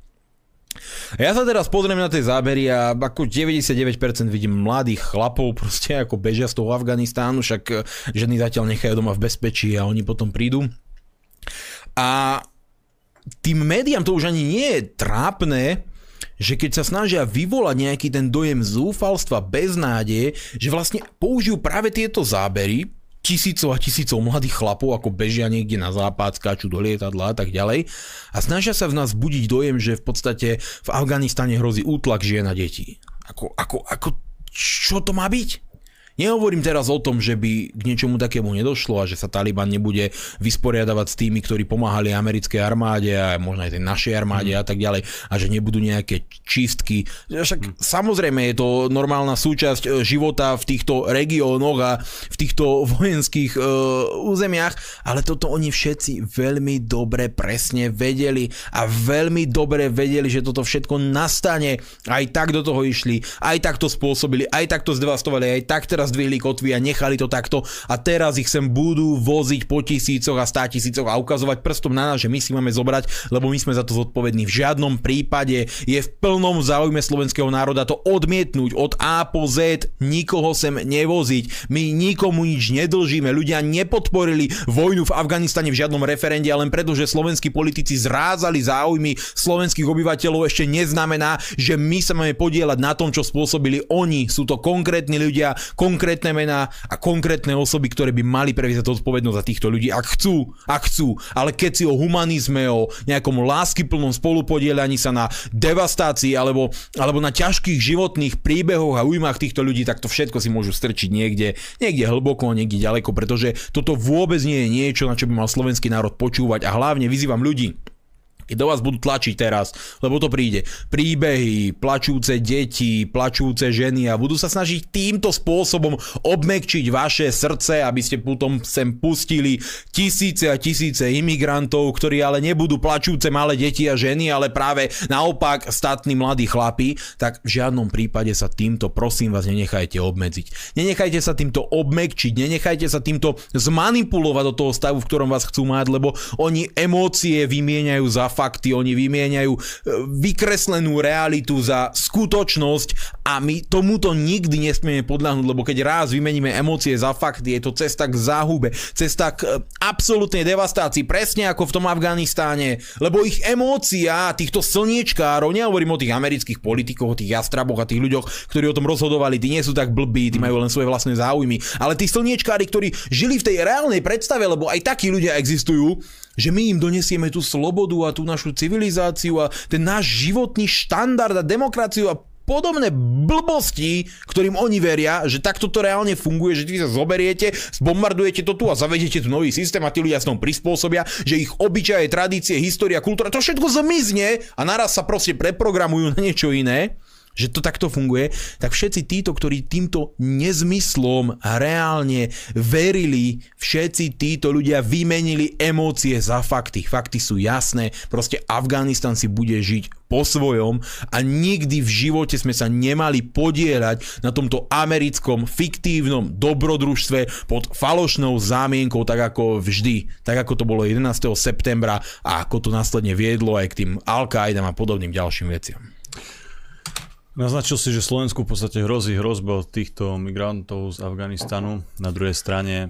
ja sa teraz pozriem na tie zábery a ako 99% vidím mladých chlapov proste ako bežia z toho Afganistánu, však eh, ženy zatiaľ nechajú doma v bezpečí a oni potom prídu. A tým médiám to už ani nie je trápne, že keď sa snažia vyvolať nejaký ten dojem zúfalstva, beznádeje, že vlastne použijú práve tieto zábery, tisícov a tisícov mladých chlapov, ako bežia niekde na západ, skáču do lietadla a tak ďalej a snažia sa v nás budiť dojem, že v podstate v Afganistane hrozí útlak žien a detí. Ako, ako, ako, čo to má byť? Nehovorím teraz o tom, že by k niečomu takému nedošlo a že sa Taliban nebude vysporiadavať s tými, ktorí pomáhali americkej armáde a možno aj tej našej armáde mm. a tak ďalej a že nebudú nejaké čistky. Však mm. samozrejme je to normálna súčasť e, života v týchto regiónoch a v týchto [LAUGHS] vojenských uh, územiach, ale toto oni všetci veľmi dobre presne vedeli a veľmi dobre vedeli, že toto všetko nastane. Aj tak do toho išli, aj tak to spôsobili, aj tak to zdevastovali, aj tak teraz zdvihli kotvy a nechali to takto a teraz ich sem budú voziť po tisícoch a stá tisícoch a ukazovať prstom na nás, že my si máme zobrať, lebo my sme za to zodpovední. V žiadnom prípade je v plnom záujme slovenského národa to odmietnúť od A po Z, nikoho sem nevoziť. My nikomu nič nedlžíme. Ľudia nepodporili vojnu v Afganistane v žiadnom referende, len preto, že slovenskí politici zrázali záujmy slovenských obyvateľov ešte neznamená, že my sa máme podielať na tom, čo spôsobili oni. Sú to konkrétni ľudia, konkrétni konkrétne mená a konkrétne osoby, ktoré by mali previesť zodpovednosť za týchto ľudí, ak chcú, ak chcú. Ale keď si o humanizme, o nejakom láskyplnom spolupodielaní sa na devastácii alebo, alebo na ťažkých životných príbehoch a újmach týchto ľudí, tak to všetko si môžu strčiť niekde, niekde hlboko, niekde ďaleko, pretože toto vôbec nie je niečo, na čo by mal slovenský národ počúvať a hlavne vyzývam ľudí, do vás budú tlačiť teraz, lebo to príde, príbehy, plačúce deti, plačúce ženy a budú sa snažiť týmto spôsobom obmekčiť vaše srdce, aby ste potom sem pustili tisíce a tisíce imigrantov, ktorí ale nebudú plačúce malé deti a ženy, ale práve naopak statní mladí chlapi, tak v žiadnom prípade sa týmto prosím vás nenechajte obmedziť. Nenechajte sa týmto obmekčiť, nenechajte sa týmto zmanipulovať do toho stavu, v ktorom vás chcú mať, lebo oni emócie vymieňajú za fakty, oni vymieňajú e, vykreslenú realitu za skutočnosť a my tomuto nikdy nesmieme podľahnúť, lebo keď raz vymeníme emócie za fakty, je to cesta k záhube, cesta k e, absolútnej devastácii, presne ako v tom Afganistáne, lebo ich emócia týchto slniečkárov, nehovorím o tých amerických politikoch, o tých jastraboch a tých ľuďoch, ktorí o tom rozhodovali, tí nie sú tak blbí, tí majú len svoje vlastné záujmy, ale tí slniečkári, ktorí žili v tej reálnej predstave, lebo aj takí ľudia existujú, že my im donesieme tú slobodu a tú našu civilizáciu a ten náš životný štandard a demokraciu a podobné blbosti, ktorým oni veria, že takto to reálne funguje, že vy sa zoberiete, zbombardujete to tu a zavediete tu nový systém a tí ľudia s tom prispôsobia, že ich obyčaje, tradície, história, kultúra, to všetko zmizne a naraz sa proste preprogramujú na niečo iné že to takto funguje, tak všetci títo, ktorí týmto nezmyslom reálne verili, všetci títo ľudia vymenili emócie za fakty. Fakty sú jasné, proste Afganistan si bude žiť po svojom a nikdy v živote sme sa nemali podielať na tomto americkom fiktívnom dobrodružstve pod falošnou zámienkou, tak ako vždy, tak ako to bolo 11. septembra a ako to následne viedlo aj k tým al a podobným ďalším veciam. Naznačil si, že Slovensku v podstate hrozí hrozba od týchto migrantov z Afganistanu. Na druhej strane eh,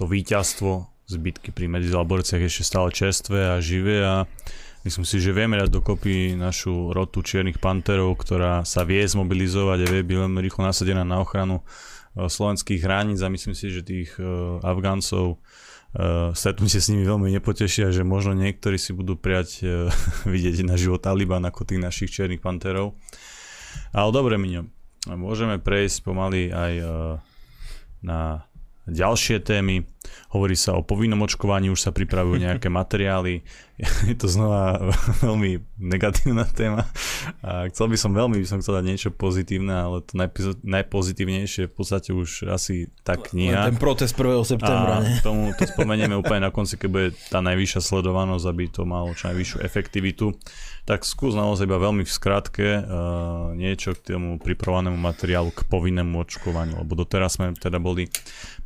to víťazstvo z bitky pri Medizalborciach je ešte stále čerstvé a živé a myslím si, že vieme dať dokopy našu rotu čiernych panterov, ktorá sa vie zmobilizovať a vie byť veľmi rýchlo nasadená na ochranu eh, slovenských hraníc a myslím si, že tých eh, Afgáncov uh, stretnutie s nimi veľmi nepotešia, že možno niektorí si budú prijať uh, [LAUGHS] vidieť na život Taliban ako tých našich černých panterov. Ale dobre, Miňo, môžeme prejsť pomaly aj uh, na ďalšie témy. Hovorí sa o povinnom očkovaní, už sa pripravujú nejaké [LAUGHS] materiály. Je to znova [LAUGHS] veľmi negatívna téma. A chcel by som veľmi by som chcel dať niečo pozitívne, ale to najpozitívnejšie v podstate už asi tá kniha. Ten protest 1. septembra. A ne? tomu to spomenieme úplne na konci, keď bude tá najvyššia sledovanosť, aby to malo čo najvyššiu efektivitu. Tak skús naozaj iba veľmi v skratke uh, niečo k tomu pripravovanému materiálu k povinnému očkovaniu, lebo doteraz sme teda boli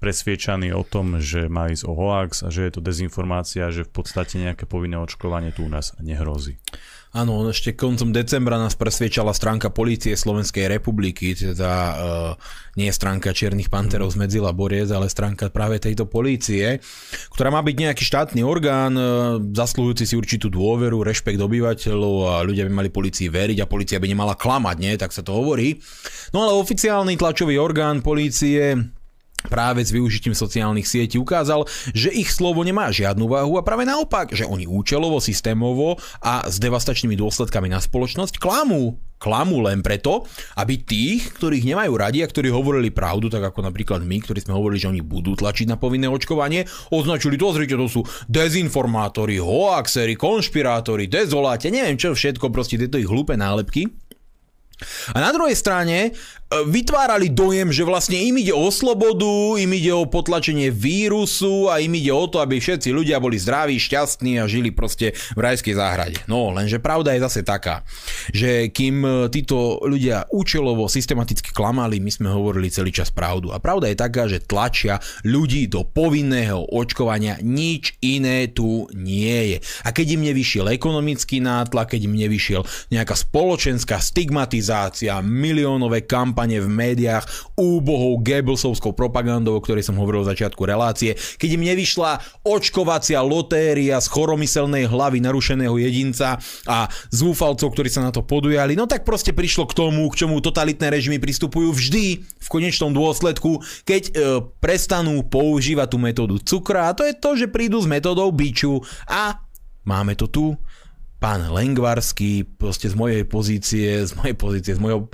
presviečaní o tom, že má ísť o hoax a že je to dezinformácia, že v podstate nejaké povinné očkovanie tu u nás nehrozí. Áno, ešte koncom decembra nás presviečala stránka Polície Slovenskej republiky, teda uh, nie stránka Čiernych panterov z Medzila Boriec, ale stránka práve tejto polície, ktorá má byť nejaký štátny orgán, uh, zaslúhujúci si určitú dôveru, rešpekt obyvateľov a ľudia by mali policii veriť a policia by nemala klamať, nie? Tak sa to hovorí. No ale oficiálny tlačový orgán polície práve s využitím sociálnych sietí ukázal, že ich slovo nemá žiadnu váhu a práve naopak, že oni účelovo, systémovo a s devastačnými dôsledkami na spoločnosť klamú. Klamú len preto, aby tých, ktorých nemajú radi a ktorí hovorili pravdu, tak ako napríklad my, ktorí sme hovorili, že oni budú tlačiť na povinné očkovanie, označili to, zrite, to sú dezinformátori, hoaxery, konšpirátori, dezoláte, neviem čo všetko, proste tieto ich hlúpe nálepky. A na druhej strane vytvárali dojem, že vlastne im ide o slobodu, im ide o potlačenie vírusu a im ide o to, aby všetci ľudia boli zdraví, šťastní a žili proste v rajskej záhrade. No, lenže pravda je zase taká, že kým e, títo ľudia účelovo systematicky klamali, my sme hovorili celý čas pravdu. A pravda je taká, že tlačia ľudí do povinného očkovania, nič iné tu nie je. A keď im nevyšiel ekonomický nátlak, keď im nevyšiel nejaká spoločenská stigmatizácia, miliónové kampane, kampane v médiách úbohou Goebbelsovskou propagandou, o ktorej som hovoril v začiatku relácie, keď im nevyšla očkovacia lotéria z choromyselnej hlavy narušeného jedinca a zúfalcov, ktorí sa na to podujali, no tak proste prišlo k tomu, k čomu totalitné režimy pristupujú vždy v konečnom dôsledku, keď e, prestanú používať tú metódu cukra a to je to, že prídu s metódou biču. A máme to tu. Pán Lengvarský, proste z mojej pozície, z mojej pozície, z mojho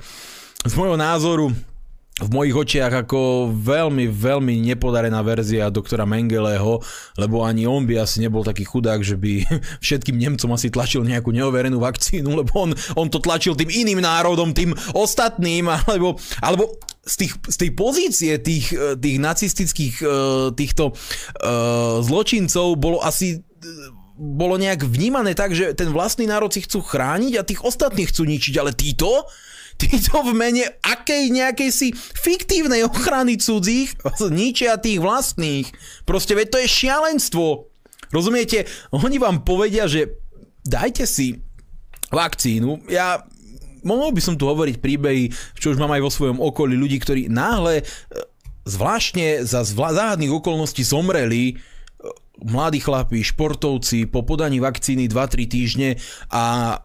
z môjho názoru v mojich očiach ako veľmi, veľmi nepodarená verzia doktora Mengeleho, lebo ani on by asi nebol taký chudák, že by [LAUGHS] všetkým Nemcom asi tlačil nejakú neoverenú vakcínu, lebo on, on to tlačil tým iným národom, tým ostatným, [LAUGHS] alebo, alebo z, tých, z tej pozície tých, tých nacistických týchto uh, zločincov bolo asi bolo nejak vnímané tak, že ten vlastný národ si chcú chrániť a tých ostatných chcú ničiť, ale títo títo v mene akej nejakej si fiktívnej ochrany cudzích ničia tých vlastných. Proste veď to je šialenstvo. Rozumiete? Oni vám povedia, že dajte si vakcínu. Ja mohol by som tu hovoriť príbehy, čo už mám aj vo svojom okolí, ľudí, ktorí náhle e, zvláštne za záhadných okolností zomreli e, mladí chlapí, športovci po podaní vakcíny 2-3 týždne a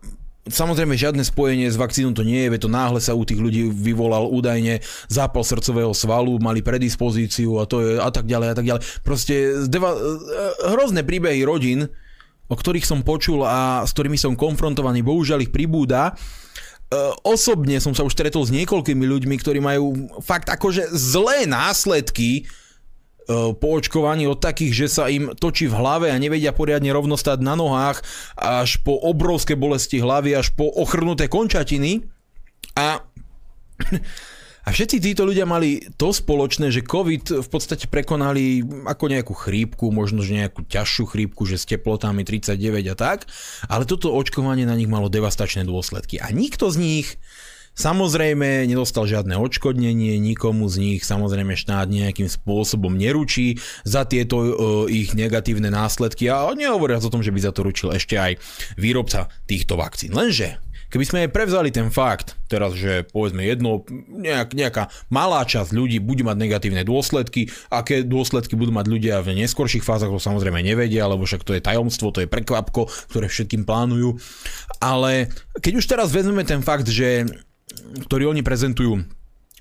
Samozrejme, žiadne spojenie s vakcínou to nie je, veď to náhle sa u tých ľudí vyvolal údajne zápal srdcového svalu, mali predispozíciu a to je a tak ďalej a tak ďalej. Proste deva, e, hrozné príbehy rodín, o ktorých som počul a s ktorými som konfrontovaný, bohužiaľ ich pribúda. E, osobne som sa už stretol s niekoľkými ľuďmi, ktorí majú fakt akože zlé následky po očkovaní od takých, že sa im točí v hlave a nevedia poriadne rovno stať na nohách, až po obrovské bolesti hlavy, až po ochrnuté končatiny. A, [CLEARS THROAT] a všetci títo ľudia mali to spoločné, že COVID v podstate prekonali ako nejakú chrípku, možno že nejakú ťažšiu chrípku, že s teplotami 39 a tak, ale toto očkovanie na nich malo devastačné dôsledky. A nikto z nich Samozrejme, nedostal žiadne odškodnenie, nikomu z nich samozrejme štát nejakým spôsobom neručí za tieto uh, ich negatívne následky a nehovoria o tom, že by za to ručil ešte aj výrobca týchto vakcín. Lenže Keby sme aj prevzali ten fakt, teraz, že povedzme jedno, nejak, nejaká malá časť ľudí bude mať negatívne dôsledky, aké dôsledky budú mať ľudia v neskorších fázach, to samozrejme nevedia, lebo však to je tajomstvo, to je prekvapko, ktoré všetkým plánujú. Ale keď už teraz vezmeme ten fakt, že ktorý oni prezentujú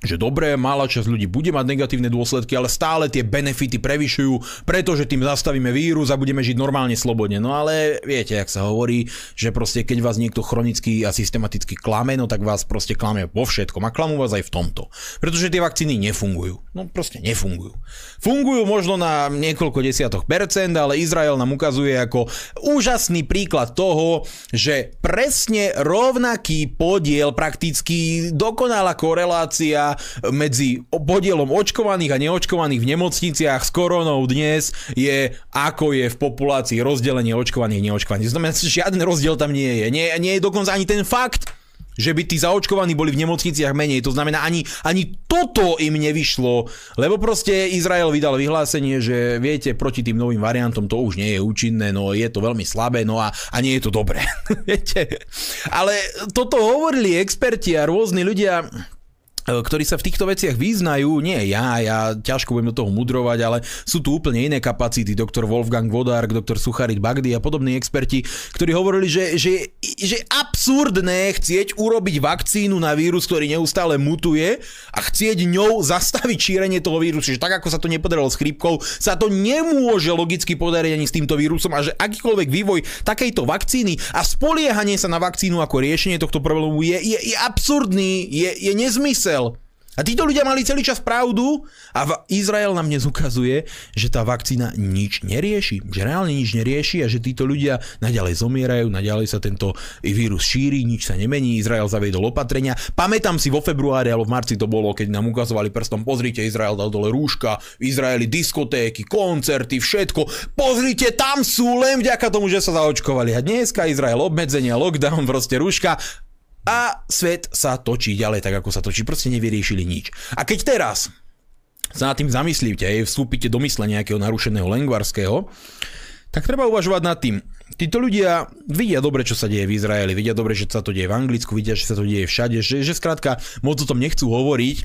že dobre, malá časť ľudí bude mať negatívne dôsledky, ale stále tie benefity prevyšujú, pretože tým zastavíme vírus a budeme žiť normálne slobodne. No ale viete, ak sa hovorí, že proste keď vás niekto chronicky a systematicky klame, no tak vás proste klame vo všetkom a klamú vás aj v tomto. Pretože tie vakcíny nefungujú. No proste nefungujú. Fungujú možno na niekoľko desiatok percent, ale Izrael nám ukazuje ako úžasný príklad toho, že presne rovnaký podiel, prakticky dokonalá korelácia medzi podielom očkovaných a neočkovaných v nemocniciach s koronou dnes je, ako je v populácii rozdelenie očkovaných a neočkovaných. Znamená, že žiaden rozdiel tam nie je. Nie, nie je dokonca ani ten fakt, že by tí zaočkovaní boli v nemocniciach menej. To znamená, ani, ani toto im nevyšlo, lebo proste Izrael vydal vyhlásenie, že viete, proti tým novým variantom to už nie je účinné, no je to veľmi slabé, no a, a nie je to dobré. [LAUGHS] viete? Ale toto hovorili experti a rôzni ľudia, ktorí sa v týchto veciach vyznajú, nie ja, ja ťažko budem do toho mudrovať, ale sú tu úplne iné kapacity, doktor Wolfgang Vodár, doktor Sucharit Bagdy a podobní experti, ktorí hovorili, že, že, že absurdné chcieť urobiť vakcínu na vírus, ktorý neustále mutuje a chcieť ňou zastaviť šírenie toho vírusu, že tak ako sa to nepodarilo s chrípkou, sa to nemôže logicky podariť ani s týmto vírusom a že akýkoľvek vývoj takejto vakcíny a spoliehanie sa na vakcínu ako riešenie tohto problému je, je, je absurdný, je, je nezmysel a títo ľudia mali celý čas pravdu a v Izrael nám dnes ukazuje, že tá vakcína nič nerieši, že reálne nič nerieši a že títo ľudia naďalej zomierajú, naďalej sa tento vírus šíri, nič sa nemení, Izrael zaviedol opatrenia. Pamätám si vo februári alebo v marci to bolo, keď nám ukazovali prstom, pozrite, Izrael dal dole rúška, v Izraeli diskotéky, koncerty, všetko. Pozrite, tam sú len vďaka tomu, že sa zaočkovali. A dneska Izrael obmedzenia, lockdown, proste rúška a svet sa točí ďalej tak, ako sa točí. Proste nevyriešili nič. A keď teraz sa nad tým zamyslíte, vstúpite do mysle nejakého narušeného lengvarského, tak treba uvažovať nad tým. Títo ľudia vidia dobre, čo sa deje v Izraeli, vidia dobre, že sa to deje v Anglicku, vidia, že sa to deje všade, že, že skrátka moc o tom nechcú hovoriť,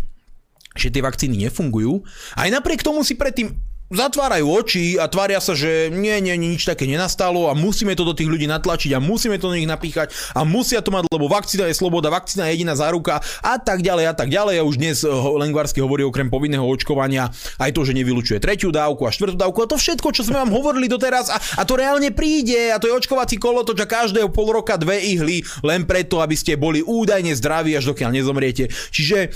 že tie vakcíny nefungujú. Aj napriek tomu si predtým zatvárajú oči a tvária sa, že nie, nie, nič také nenastalo a musíme to do tých ľudí natlačiť a musíme to do nich napíchať a musia to mať, lebo vakcína je sloboda, vakcína je jediná záruka a tak ďalej a tak ďalej. A už dnes eh, Lengvarsky hovorí okrem povinného očkovania aj to, že nevylučuje tretiu dávku a štvrtú dávku a to všetko, čo sme vám hovorili doteraz a, a to reálne príde a to je očkovací kolotoč a každého pol roka dve ihly len preto, aby ste boli údajne zdraví až dokiaľ nezomriete. Čiže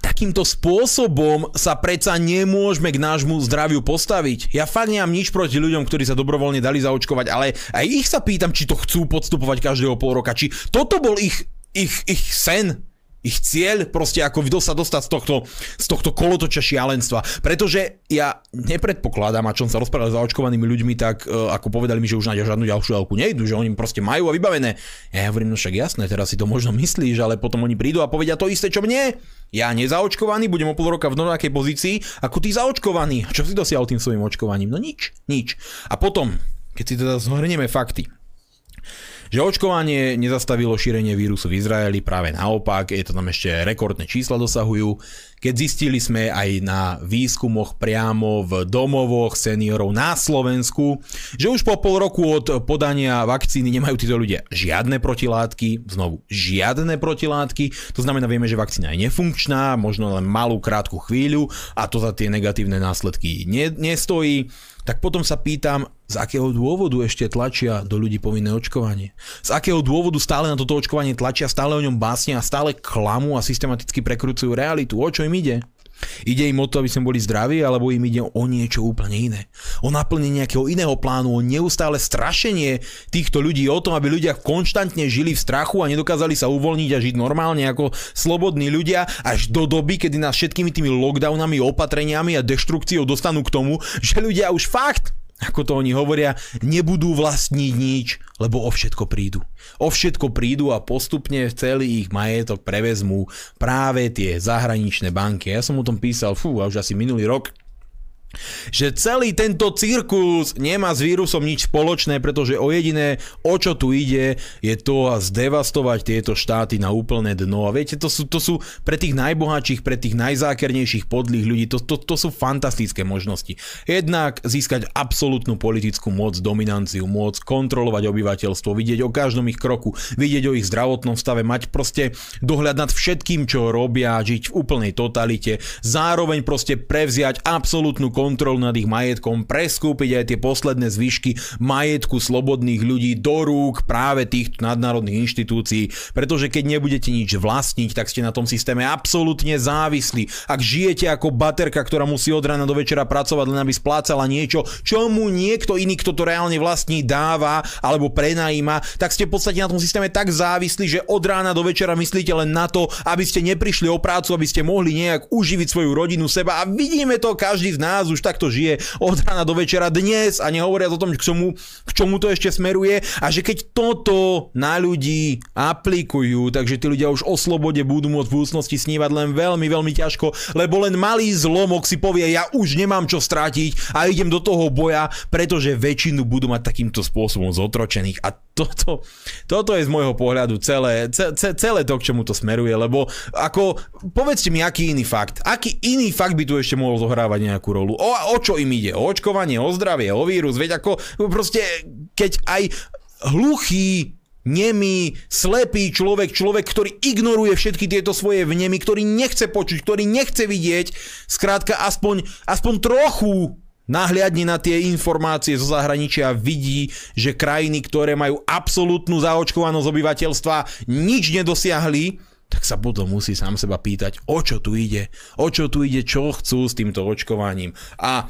takýmto spôsobom sa predsa nemôžeme k nášmu zdraviu postaviť. Ja fakt nemám nič proti ľuďom, ktorí sa dobrovoľne dali zaočkovať, ale aj ich sa pýtam, či to chcú podstupovať každého pol roka, či toto bol ich, ich, ich sen, ich cieľ proste ako sa dostať z tohto, z tohto kolotoča šialenstva. Pretože ja nepredpokladám, a čo sa rozprával s zaočkovanými ľuďmi, tak uh, ako povedali mi, že už na žiadnu ďalšiu dávku nejdu, že oni proste majú a vybavené. Ja hovorím, no však jasné, teraz si to možno myslíš, ale potom oni prídu a povedia to isté, čo mne. Ja nezaočkovaný, budem o pol roka v rovnakej pozícii ako ty zaočkovaný. Čo si dosiahol tým svojim očkovaním? No nič, nič. A potom, keď si teda zhrnieme fakty, že očkovanie nezastavilo šírenie vírusu v Izraeli, práve naopak, je to tam ešte rekordné čísla dosahujú. Keď zistili sme aj na výskumoch priamo v domovoch seniorov na Slovensku, že už po pol roku od podania vakcíny nemajú títo ľudia žiadne protilátky, znovu žiadne protilátky, to znamená, vieme, že vakcína je nefunkčná, možno len malú krátku chvíľu a to za tie negatívne následky ne, nestojí tak potom sa pýtam, z akého dôvodu ešte tlačia do ľudí povinné očkovanie? Z akého dôvodu stále na toto očkovanie tlačia, stále o ňom básnia stále klamú a systematicky prekrúcujú realitu? O čo im ide? Ide im o to, aby sme boli zdraví, alebo im ide o niečo úplne iné. O naplnenie nejakého iného plánu, o neustále strašenie týchto ľudí, o tom, aby ľudia konštantne žili v strachu a nedokázali sa uvoľniť a žiť normálne ako slobodní ľudia až do doby, kedy nás všetkými tými lockdownami, opatreniami a deštrukciou dostanú k tomu, že ľudia už fakt ako to oni hovoria, nebudú vlastniť nič, lebo o všetko prídu. O všetko prídu a postupne celý ich majetok prevezmú práve tie zahraničné banky. Ja som o tom písal, fú, už asi minulý rok, že celý tento cirkus nemá s vírusom nič spoločné, pretože o jediné, o čo tu ide, je to zdevastovať tieto štáty na úplné dno. A viete, to sú, to sú pre tých najbohatších, pre tých najzákernejších podlých ľudí, to, to, to sú fantastické možnosti. Jednak získať absolútnu politickú moc, dominanciu, moc, kontrolovať obyvateľstvo, vidieť o každom ich kroku, vidieť o ich zdravotnom stave, mať proste dohľad nad všetkým, čo robia, žiť v úplnej totalite, zároveň proste prevziať absolútnu kontrolu nad ich majetkom, preskúpiť aj tie posledné zvyšky majetku slobodných ľudí do rúk práve tých nadnárodných inštitúcií, pretože keď nebudete nič vlastniť, tak ste na tom systéme absolútne závislí. Ak žijete ako baterka, ktorá musí od rána do večera pracovať, len aby splácala niečo, čo mu niekto iný, kto to reálne vlastní, dáva alebo prenajíma, tak ste v podstate na tom systéme tak závislí, že od rána do večera myslíte len na to, aby ste neprišli o prácu, aby ste mohli nejak uživiť svoju rodinu, seba a vidíme to každý z nás už takto žije od rána do večera dnes a nehovoria o tom, k čomu, k čomu to ešte smeruje a že keď toto na ľudí aplikujú, takže tí ľudia už o slobode budú môcť v budúcnosti snívať len veľmi, veľmi ťažko, lebo len malý zlomok si povie, ja už nemám čo strátiť a idem do toho boja, pretože väčšinu budú mať takýmto spôsobom zotročených a toto, toto je z môjho pohľadu celé, ce, celé to, k čomu to smeruje, lebo ako, povedzte mi, aký iný fakt, aký iný fakt by tu ešte mohol zohrávať nejakú rolu, o, o čo im ide, o očkovanie, o zdravie, o vírus, veď ako proste, keď aj hluchý nemý, slepý človek, človek, ktorý ignoruje všetky tieto svoje vnemy, ktorý nechce počuť, ktorý nechce vidieť, skrátka aspoň, aspoň trochu nahliadni na tie informácie zo zahraničia vidí, že krajiny, ktoré majú absolútnu zaočkovanosť obyvateľstva, nič nedosiahli, tak sa potom musí sám seba pýtať, o čo tu ide, o čo tu ide, čo chcú s týmto očkovaním. A,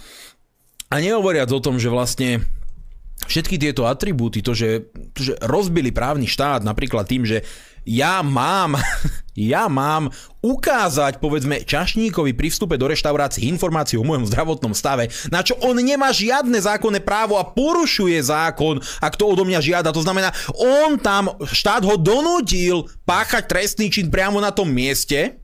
a nehovoriac o tom, že vlastne všetky tieto atribúty, to že, že rozbili právny štát napríklad tým, že ja mám, [LAUGHS] ja mám ukázať, povedzme, čašníkovi pri vstupe do reštaurácie informáciu o môjom zdravotnom stave, na čo on nemá žiadne zákonné právo a porušuje zákon, ak to odo mňa žiada. To znamená, on tam, štát ho donútil páchať trestný čin priamo na tom mieste,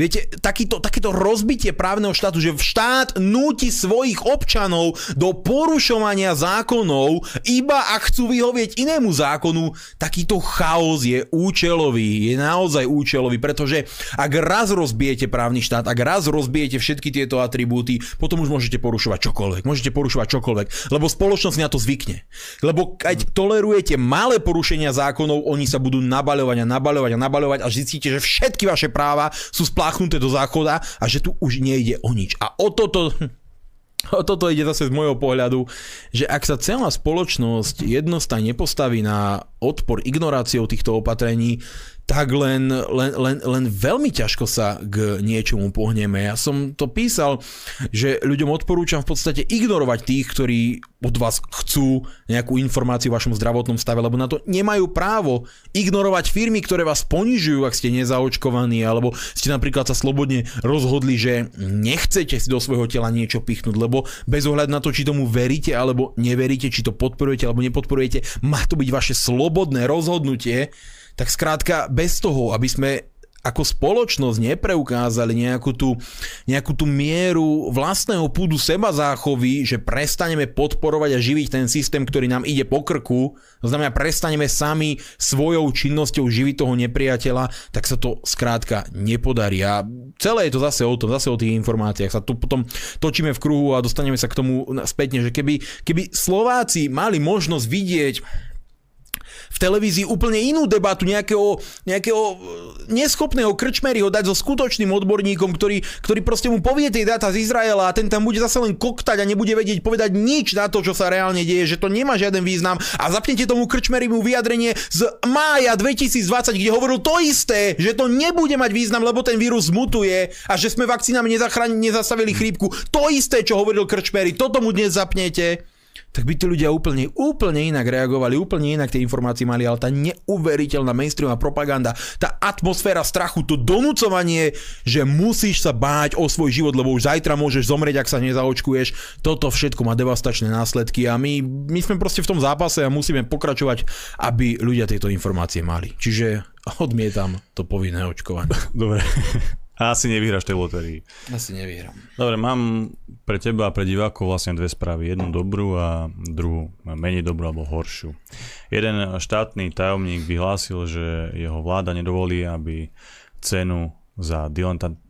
Viete, takýto, takéto rozbitie právneho štátu, že štát núti svojich občanov do porušovania zákonov, iba ak chcú vyhovieť inému zákonu, takýto chaos je účelový, je naozaj účelový, pretože ak raz rozbijete právny štát, ak raz rozbijete všetky tieto atribúty, potom už môžete porušovať čokoľvek, môžete porušovať čokoľvek, lebo spoločnosť na to zvykne. Lebo keď tolerujete malé porušenia zákonov, oni sa budú nabaľovať a nabaľovať a nabaľovať a zistíte, že všetky vaše práva sú splá spláchnuté do záchoda a že tu už nejde o nič. A o toto, [LAUGHS] o toto ide zase z môjho pohľadu, že ak sa celá spoločnosť jednostane nepostaví na odpor ignoráciou týchto opatrení, tak len, len, len, len veľmi ťažko sa k niečomu pohneme. Ja som to písal, že ľuďom odporúčam v podstate ignorovať tých, ktorí od vás chcú nejakú informáciu o vašom zdravotnom stave, lebo na to nemajú právo ignorovať firmy, ktoré vás ponižujú, ak ste nezaočkovaní, alebo ste napríklad sa slobodne rozhodli, že nechcete si do svojho tela niečo pichnúť, lebo bez ohľadu na to, či tomu veríte alebo neveríte, či to podporujete alebo nepodporujete, má to byť vaše slobodné rozhodnutie tak skrátka bez toho, aby sme ako spoločnosť nepreukázali nejakú tú, nejakú tú mieru vlastného púdu seba záchovy, že prestaneme podporovať a živiť ten systém, ktorý nám ide po krku, to znamená prestaneme sami svojou činnosťou živiť toho nepriateľa, tak sa to skrátka nepodarí. A celé je to zase o tom, zase o tých informáciách. Sa tu potom točíme v kruhu a dostaneme sa k tomu spätne, že keby, keby Slováci mali možnosť vidieť v televízii úplne inú debatu nejakého, nejakého e, neschopného krčmery ho dať so skutočným odborníkom, ktorý, ktorý proste mu povie tie dáta z Izraela a ten tam bude zase len koktať a nebude vedieť povedať nič na to, čo sa reálne deje, že to nemá žiaden význam. A zapnete tomu mu vyjadrenie z mája 2020, kde hovoril to isté, že to nebude mať význam, lebo ten vírus mutuje a že sme vakcínami nezastavili chrípku. To isté, čo hovoril Krčmery, toto mu dnes zapnete tak by tí ľudia úplne, úplne inak reagovali, úplne inak tie informácie mali, ale tá neuveriteľná mainstreamová propaganda, tá atmosféra strachu, to donúcovanie, že musíš sa báť o svoj život, lebo už zajtra môžeš zomrieť, ak sa nezaočkuješ, toto všetko má devastačné následky a my, my sme proste v tom zápase a musíme pokračovať, aby ľudia tieto informácie mali. Čiže odmietam to povinné očkovanie. Dobre. A asi nevyhráš tej lotérii. Asi nevyhrám. Dobre, mám pre teba a pre divákov vlastne dve správy. Jednu dobrú a druhú menej dobrú alebo horšiu. Jeden štátny tajomník vyhlásil, že jeho vláda nedovolí, aby cenu za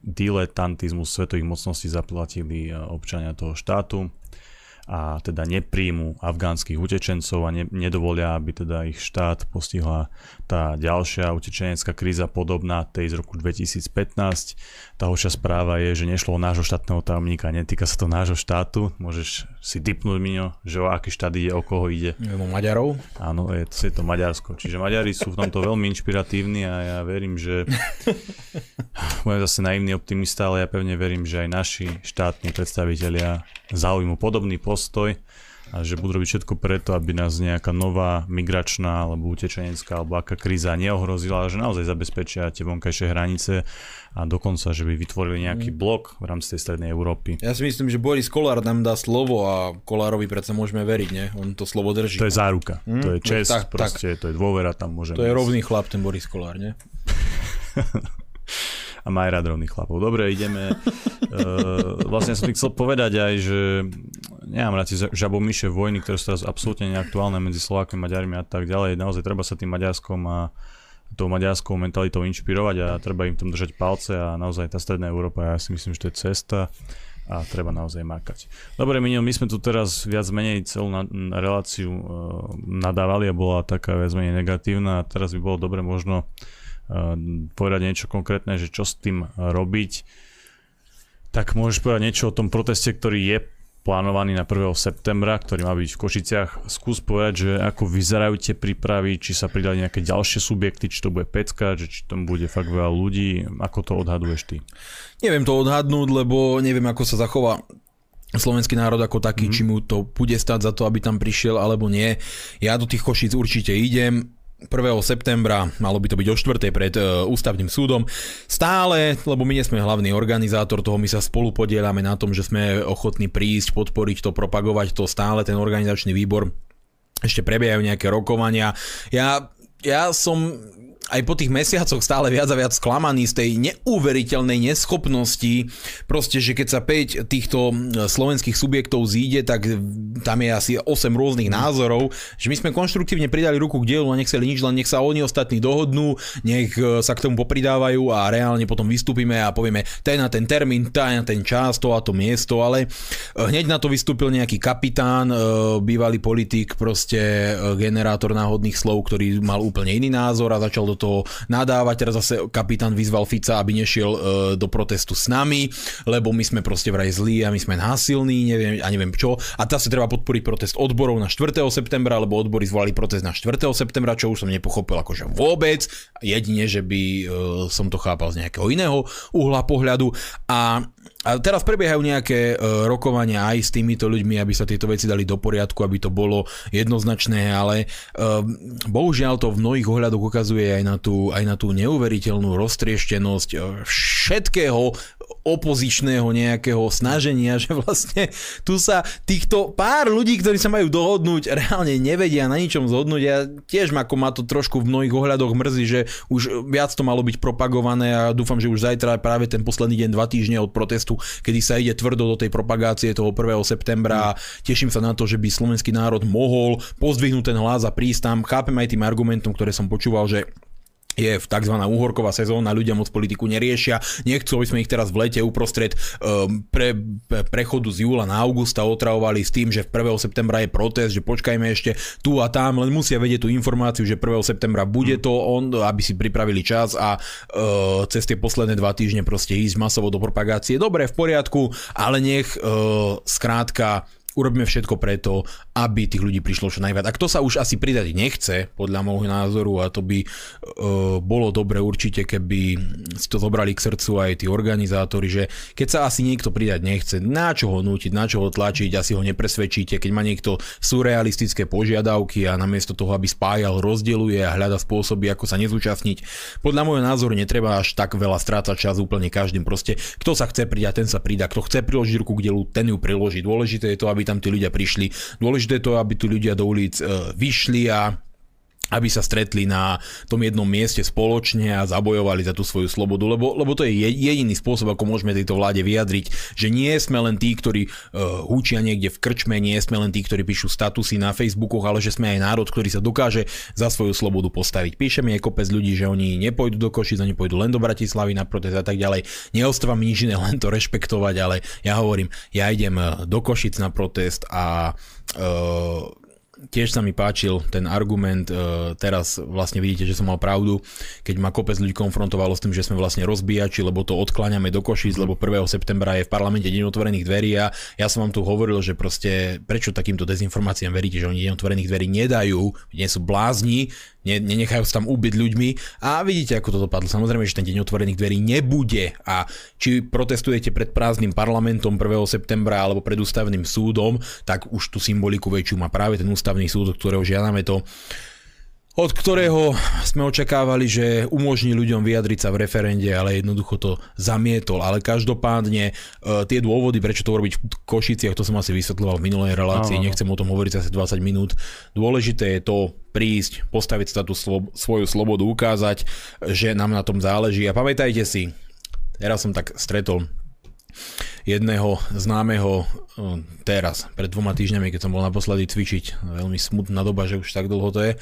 diletantizmus svetových mocností zaplatili občania toho štátu a teda nepríjmu afgánskych utečencov a ne, nedovolia, aby teda ich štát postihla tá ďalšia utečenecká kríza podobná tej z roku 2015. Tá horšia správa je, že nešlo o nášho štátneho tajomníka, netýka sa to nášho štátu. Môžeš si typnúť, Miňo, že o aký štát ide, o koho ide. O Maďarov? Áno, je, je to Maďarsko. Čiže Maďari sú v tomto veľmi inšpiratívni a ja verím, že [LAUGHS] budem zase naivný optimista, ale ja pevne verím, že aj naši štátni predstavitelia zaujmu podobný postoj a že budú robiť všetko preto, aby nás nejaká nová migračná alebo utečenecká alebo aká kríza neohrozila, že naozaj zabezpečia tie vonkajšie hranice a dokonca, že by vytvorili nejaký mm. blok v rámci tej strednej Európy. Ja si myslím, že Boris Kolár nám dá slovo a Kolárovi predsa môžeme veriť, nie? On to slovo drží. To je záruka, mm? to je čest, tak, proste, tak. to je dôvera, tam môžeme To je rovný chlap, ten Boris Kolár, nie? [LAUGHS] a má aj rád rovných chlapov. Dobre, ideme. uh, [LAUGHS] vlastne som chcel povedať aj, že nemám rád tie žabomyše vojny, ktoré sú teraz absolútne neaktuálne medzi Slovákmi, Maďarmi a tak ďalej. Naozaj treba sa tým Maďarskom a tou maďarskou mentalitou inšpirovať a treba im tom držať palce a naozaj tá stredná Európa, ja si myslím, že to je cesta a treba naozaj makať. Dobre, Minil, my sme tu teraz viac menej celú na, reláciu uh, nadávali a bola taká viac menej negatívna a teraz by bolo dobre možno povedať niečo konkrétne, že čo s tým robiť, tak môžeš povedať niečo o tom proteste, ktorý je plánovaný na 1. septembra, ktorý má byť v Košiciach. Skús povedať, že ako vyzerajú tie prípravy, či sa pridali nejaké ďalšie subjekty, či to bude pecka, že či tam bude fakt veľa ľudí. Ako to odhaduješ ty? Neviem to odhadnúť, lebo neviem, ako sa zachová slovenský národ ako taký, mm-hmm. či mu to bude stať za to, aby tam prišiel alebo nie. Ja do tých Košíc určite idem 1. septembra, malo by to byť o 4. pred uh, ústavným súdom. Stále, lebo my nie sme hlavný organizátor toho, my sa spolu podielame na tom, že sme ochotní prísť, podporiť to, propagovať to stále, ten organizačný výbor ešte prebiehajú nejaké rokovania. Ja, ja som aj po tých mesiacoch stále viac a viac sklamaný z tej neuveriteľnej neschopnosti, proste, že keď sa 5 týchto slovenských subjektov zíde, tak tam je asi 8 rôznych názorov, že my sme konštruktívne pridali ruku k dielu a nechceli nič, len nech sa oni ostatní dohodnú, nech e, sa k tomu popridávajú a reálne potom vystúpime a povieme ten na ten termín, ten na ten čas, to a to miesto, ale e, hneď na to vystúpil nejaký kapitán, e, bývalý politik, proste generátor náhodných slov, ktorý mal úplne iný názor a začal do toho nadávať. Teraz zase kapitán vyzval Fica, aby nešiel e, do protestu s nami, lebo my sme proste vraj zlí a my sme násilní, neviem, a neviem čo. A sa treba podporiť protest odborov na 4. septembra, lebo odbory zvolali protest na 4. septembra, čo už som nepochopil akože vôbec, jedine, že by uh, som to chápal z nejakého iného uhla pohľadu. A a teraz prebiehajú nejaké uh, rokovania aj s týmito ľuďmi, aby sa tieto veci dali do poriadku, aby to bolo jednoznačné, ale uh, bohužiaľ to v mnohých ohľadoch ukazuje aj na tú, aj na tú neuveriteľnú roztrieštenosť uh, všetkého opozičného nejakého snaženia, [LAUGHS] že vlastne tu sa týchto pár ľudí, ktorí sa majú dohodnúť, reálne nevedia na ničom zhodnúť. Ja tiež ako ma to trošku v mnohých ohľadoch mrzí, že už viac to malo byť propagované a dúfam, že už zajtra práve ten posledný deň, dva týždne od protestu, kedy sa ide tvrdo do tej propagácie toho 1. septembra a teším sa na to, že by slovenský národ mohol pozdvihnúť ten hlas a prísť tam. Chápem aj tým argumentom, ktoré som počúval, že je v tzv. úhorková sezóna, ľudia moc politiku neriešia, nechcú, aby sme ich teraz v lete uprostred um, pre, pre, prechodu z júla na augusta otravovali s tým, že v 1. septembra je protest, že počkajme ešte tu a tam, len musia vedieť tú informáciu, že 1. septembra bude to on, aby si pripravili čas a uh, cez tie posledné dva týždne proste ísť masovo do propagácie. Dobre, v poriadku, ale nech uh, skrátka urobíme všetko preto, aby tých ľudí prišlo čo najviac. A kto sa už asi pridať nechce, podľa môjho názoru, a to by uh, bolo dobre určite, keby si to zobrali k srdcu aj tí organizátori, že keď sa asi niekto pridať nechce, na čo ho nútiť, na čo ho tlačiť, asi ho nepresvedčíte, keď má niekto surrealistické požiadavky a namiesto toho, aby spájal, rozdeluje a hľada spôsoby, ako sa nezúčastniť. Podľa môjho názoru netreba až tak veľa strácať čas úplne každým. Proste, kto sa chce pridať, ten sa pridá. Kto chce priložiť ruku k dielu, ten ju priloží. Dôležité je to, aby aby tam tí ľudia prišli. Dôležité je to, aby tí ľudia do ulic e, vyšli a aby sa stretli na tom jednom mieste spoločne a zabojovali za tú svoju slobodu, lebo, lebo to je jediný spôsob, ako môžeme tejto vláde vyjadriť, že nie sme len tí, ktorí uh, húčia niekde v krčme, nie sme len tí, ktorí píšu statusy na Facebookoch, ale že sme aj národ, ktorý sa dokáže za svoju slobodu postaviť. Píše mi aj kopec ľudí, že oni nepôjdu do Košic, oni pôjdu len do Bratislavy na protest a tak ďalej. Neostáva mi nič iné, len to rešpektovať, ale ja hovorím, ja idem e, do Košic na protest a uh, tiež sa mi páčil ten argument, e, teraz vlastne vidíte, že som mal pravdu, keď ma kopec ľudí konfrontovalo s tým, že sme vlastne rozbíjači, lebo to odkláňame do Košic, lebo 1. septembra je v parlamente deň otvorených dverí a ja som vám tu hovoril, že proste prečo takýmto dezinformáciám veríte, že oni deň otvorených dverí nedajú, nie sú blázni, nenechajú sa tam ubiť ľuďmi a vidíte, ako to dopadlo. Samozrejme, že ten deň otvorených dverí nebude a či protestujete pred prázdnym parlamentom 1. septembra alebo pred ústavným súdom, tak už tú symboliku väčšiu má práve ten ústavný súd, od ktorého žiadame to od ktorého sme očakávali, že umožní ľuďom vyjadriť sa v referende, ale jednoducho to zamietol. Ale každopádne uh, tie dôvody, prečo to urobiť v Košiciach, to som asi vysvetľoval v minulej relácii, no. nechcem o tom hovoriť asi 20 minút. Dôležité je to prísť, postaviť sa tú slo- svoju slobodu, ukázať, že nám na tom záleží. A pamätajte si, teraz som tak stretol jedného známeho teraz, pred dvoma týždňami, keď som bol naposledy cvičiť. Veľmi smutná doba, že už tak dlho to je.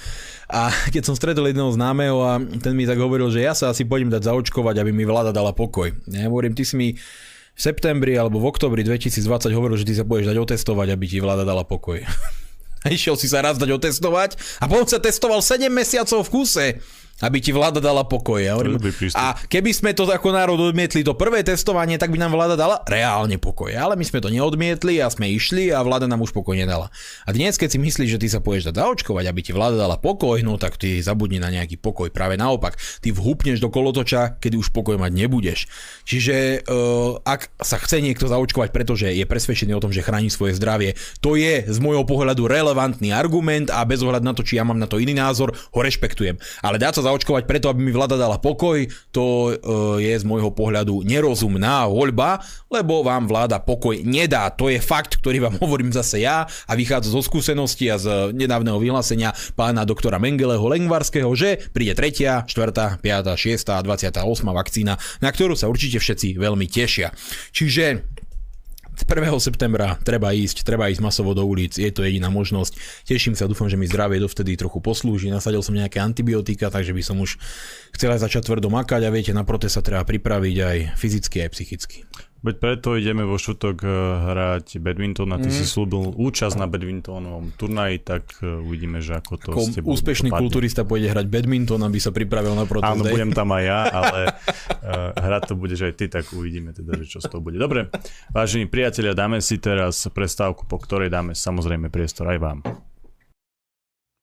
A keď som stretol jedného známeho a ten mi tak hovoril, že ja sa asi pôjdem dať zaočkovať, aby mi vláda dala pokoj. Ja hovorím, ty si mi v septembri alebo v oktobri 2020 hovoril, že ty sa budeš dať otestovať, aby ti vláda dala pokoj. [LAUGHS] A išiel si sa raz dať otestovať a potom sa testoval 7 mesiacov v kuse aby ti vláda dala pokoj. Ja hovorím, a keby sme to ako národ odmietli to prvé testovanie, tak by nám vláda dala reálne pokoj. Ale my sme to neodmietli a sme išli a vláda nám už pokoj nedala. A dnes, keď si myslíš, že ty sa pôjdeš dať zaočkovať, aby ti vláda dala pokoj, no tak ty zabudni na nejaký pokoj. Práve naopak, ty vhupneš do kolotoča, kedy už pokoj mať nebudeš. Čiže uh, ak sa chce niekto zaočkovať, pretože je presvedčený o tom, že chráni svoje zdravie, to je z môjho pohľadu relevantný argument a bez ohľadu na to, či ja mám na to iný názor, ho rešpektujem. Ale dať sa zaočkovať preto, aby mi vláda dala pokoj, to e, je z môjho pohľadu nerozumná voľba, lebo vám vláda pokoj nedá. To je fakt, ktorý vám [LAUGHS] hovorím zase ja a vychádza zo skúsenosti a z nedávneho vyhlásenia pána doktora Mengeleho Lengvarského, že príde 3., 4., 5., 6. a 28. vakcína, na ktorú sa určite všetci veľmi tešia. Čiže 1. septembra treba ísť, treba ísť masovo do ulic, je to jediná možnosť. Teším sa, dúfam, že mi zdravie dovtedy trochu poslúži. Nasadil som nejaké antibiotika, takže by som už chcel začať tvrdo makať a viete, na protest sa treba pripraviť aj fyzicky, aj psychicky. Veď preto ideme vo šutok eh, hrať badminton a ty mm. si slúbil účasť na badmintonovom turnaji, tak eh, uvidíme, že ako to ako ste Úspešný dopadne. kulturista pôjde hrať badminton, aby sa pripravil na protest. Áno, budem tam aj ja, [LAUGHS] ale uh, hrať to bude, že aj ty, tak uvidíme teda, že čo z toho bude. Dobre, vážení priatelia, dáme si teraz prestávku, po ktorej dáme samozrejme priestor aj vám.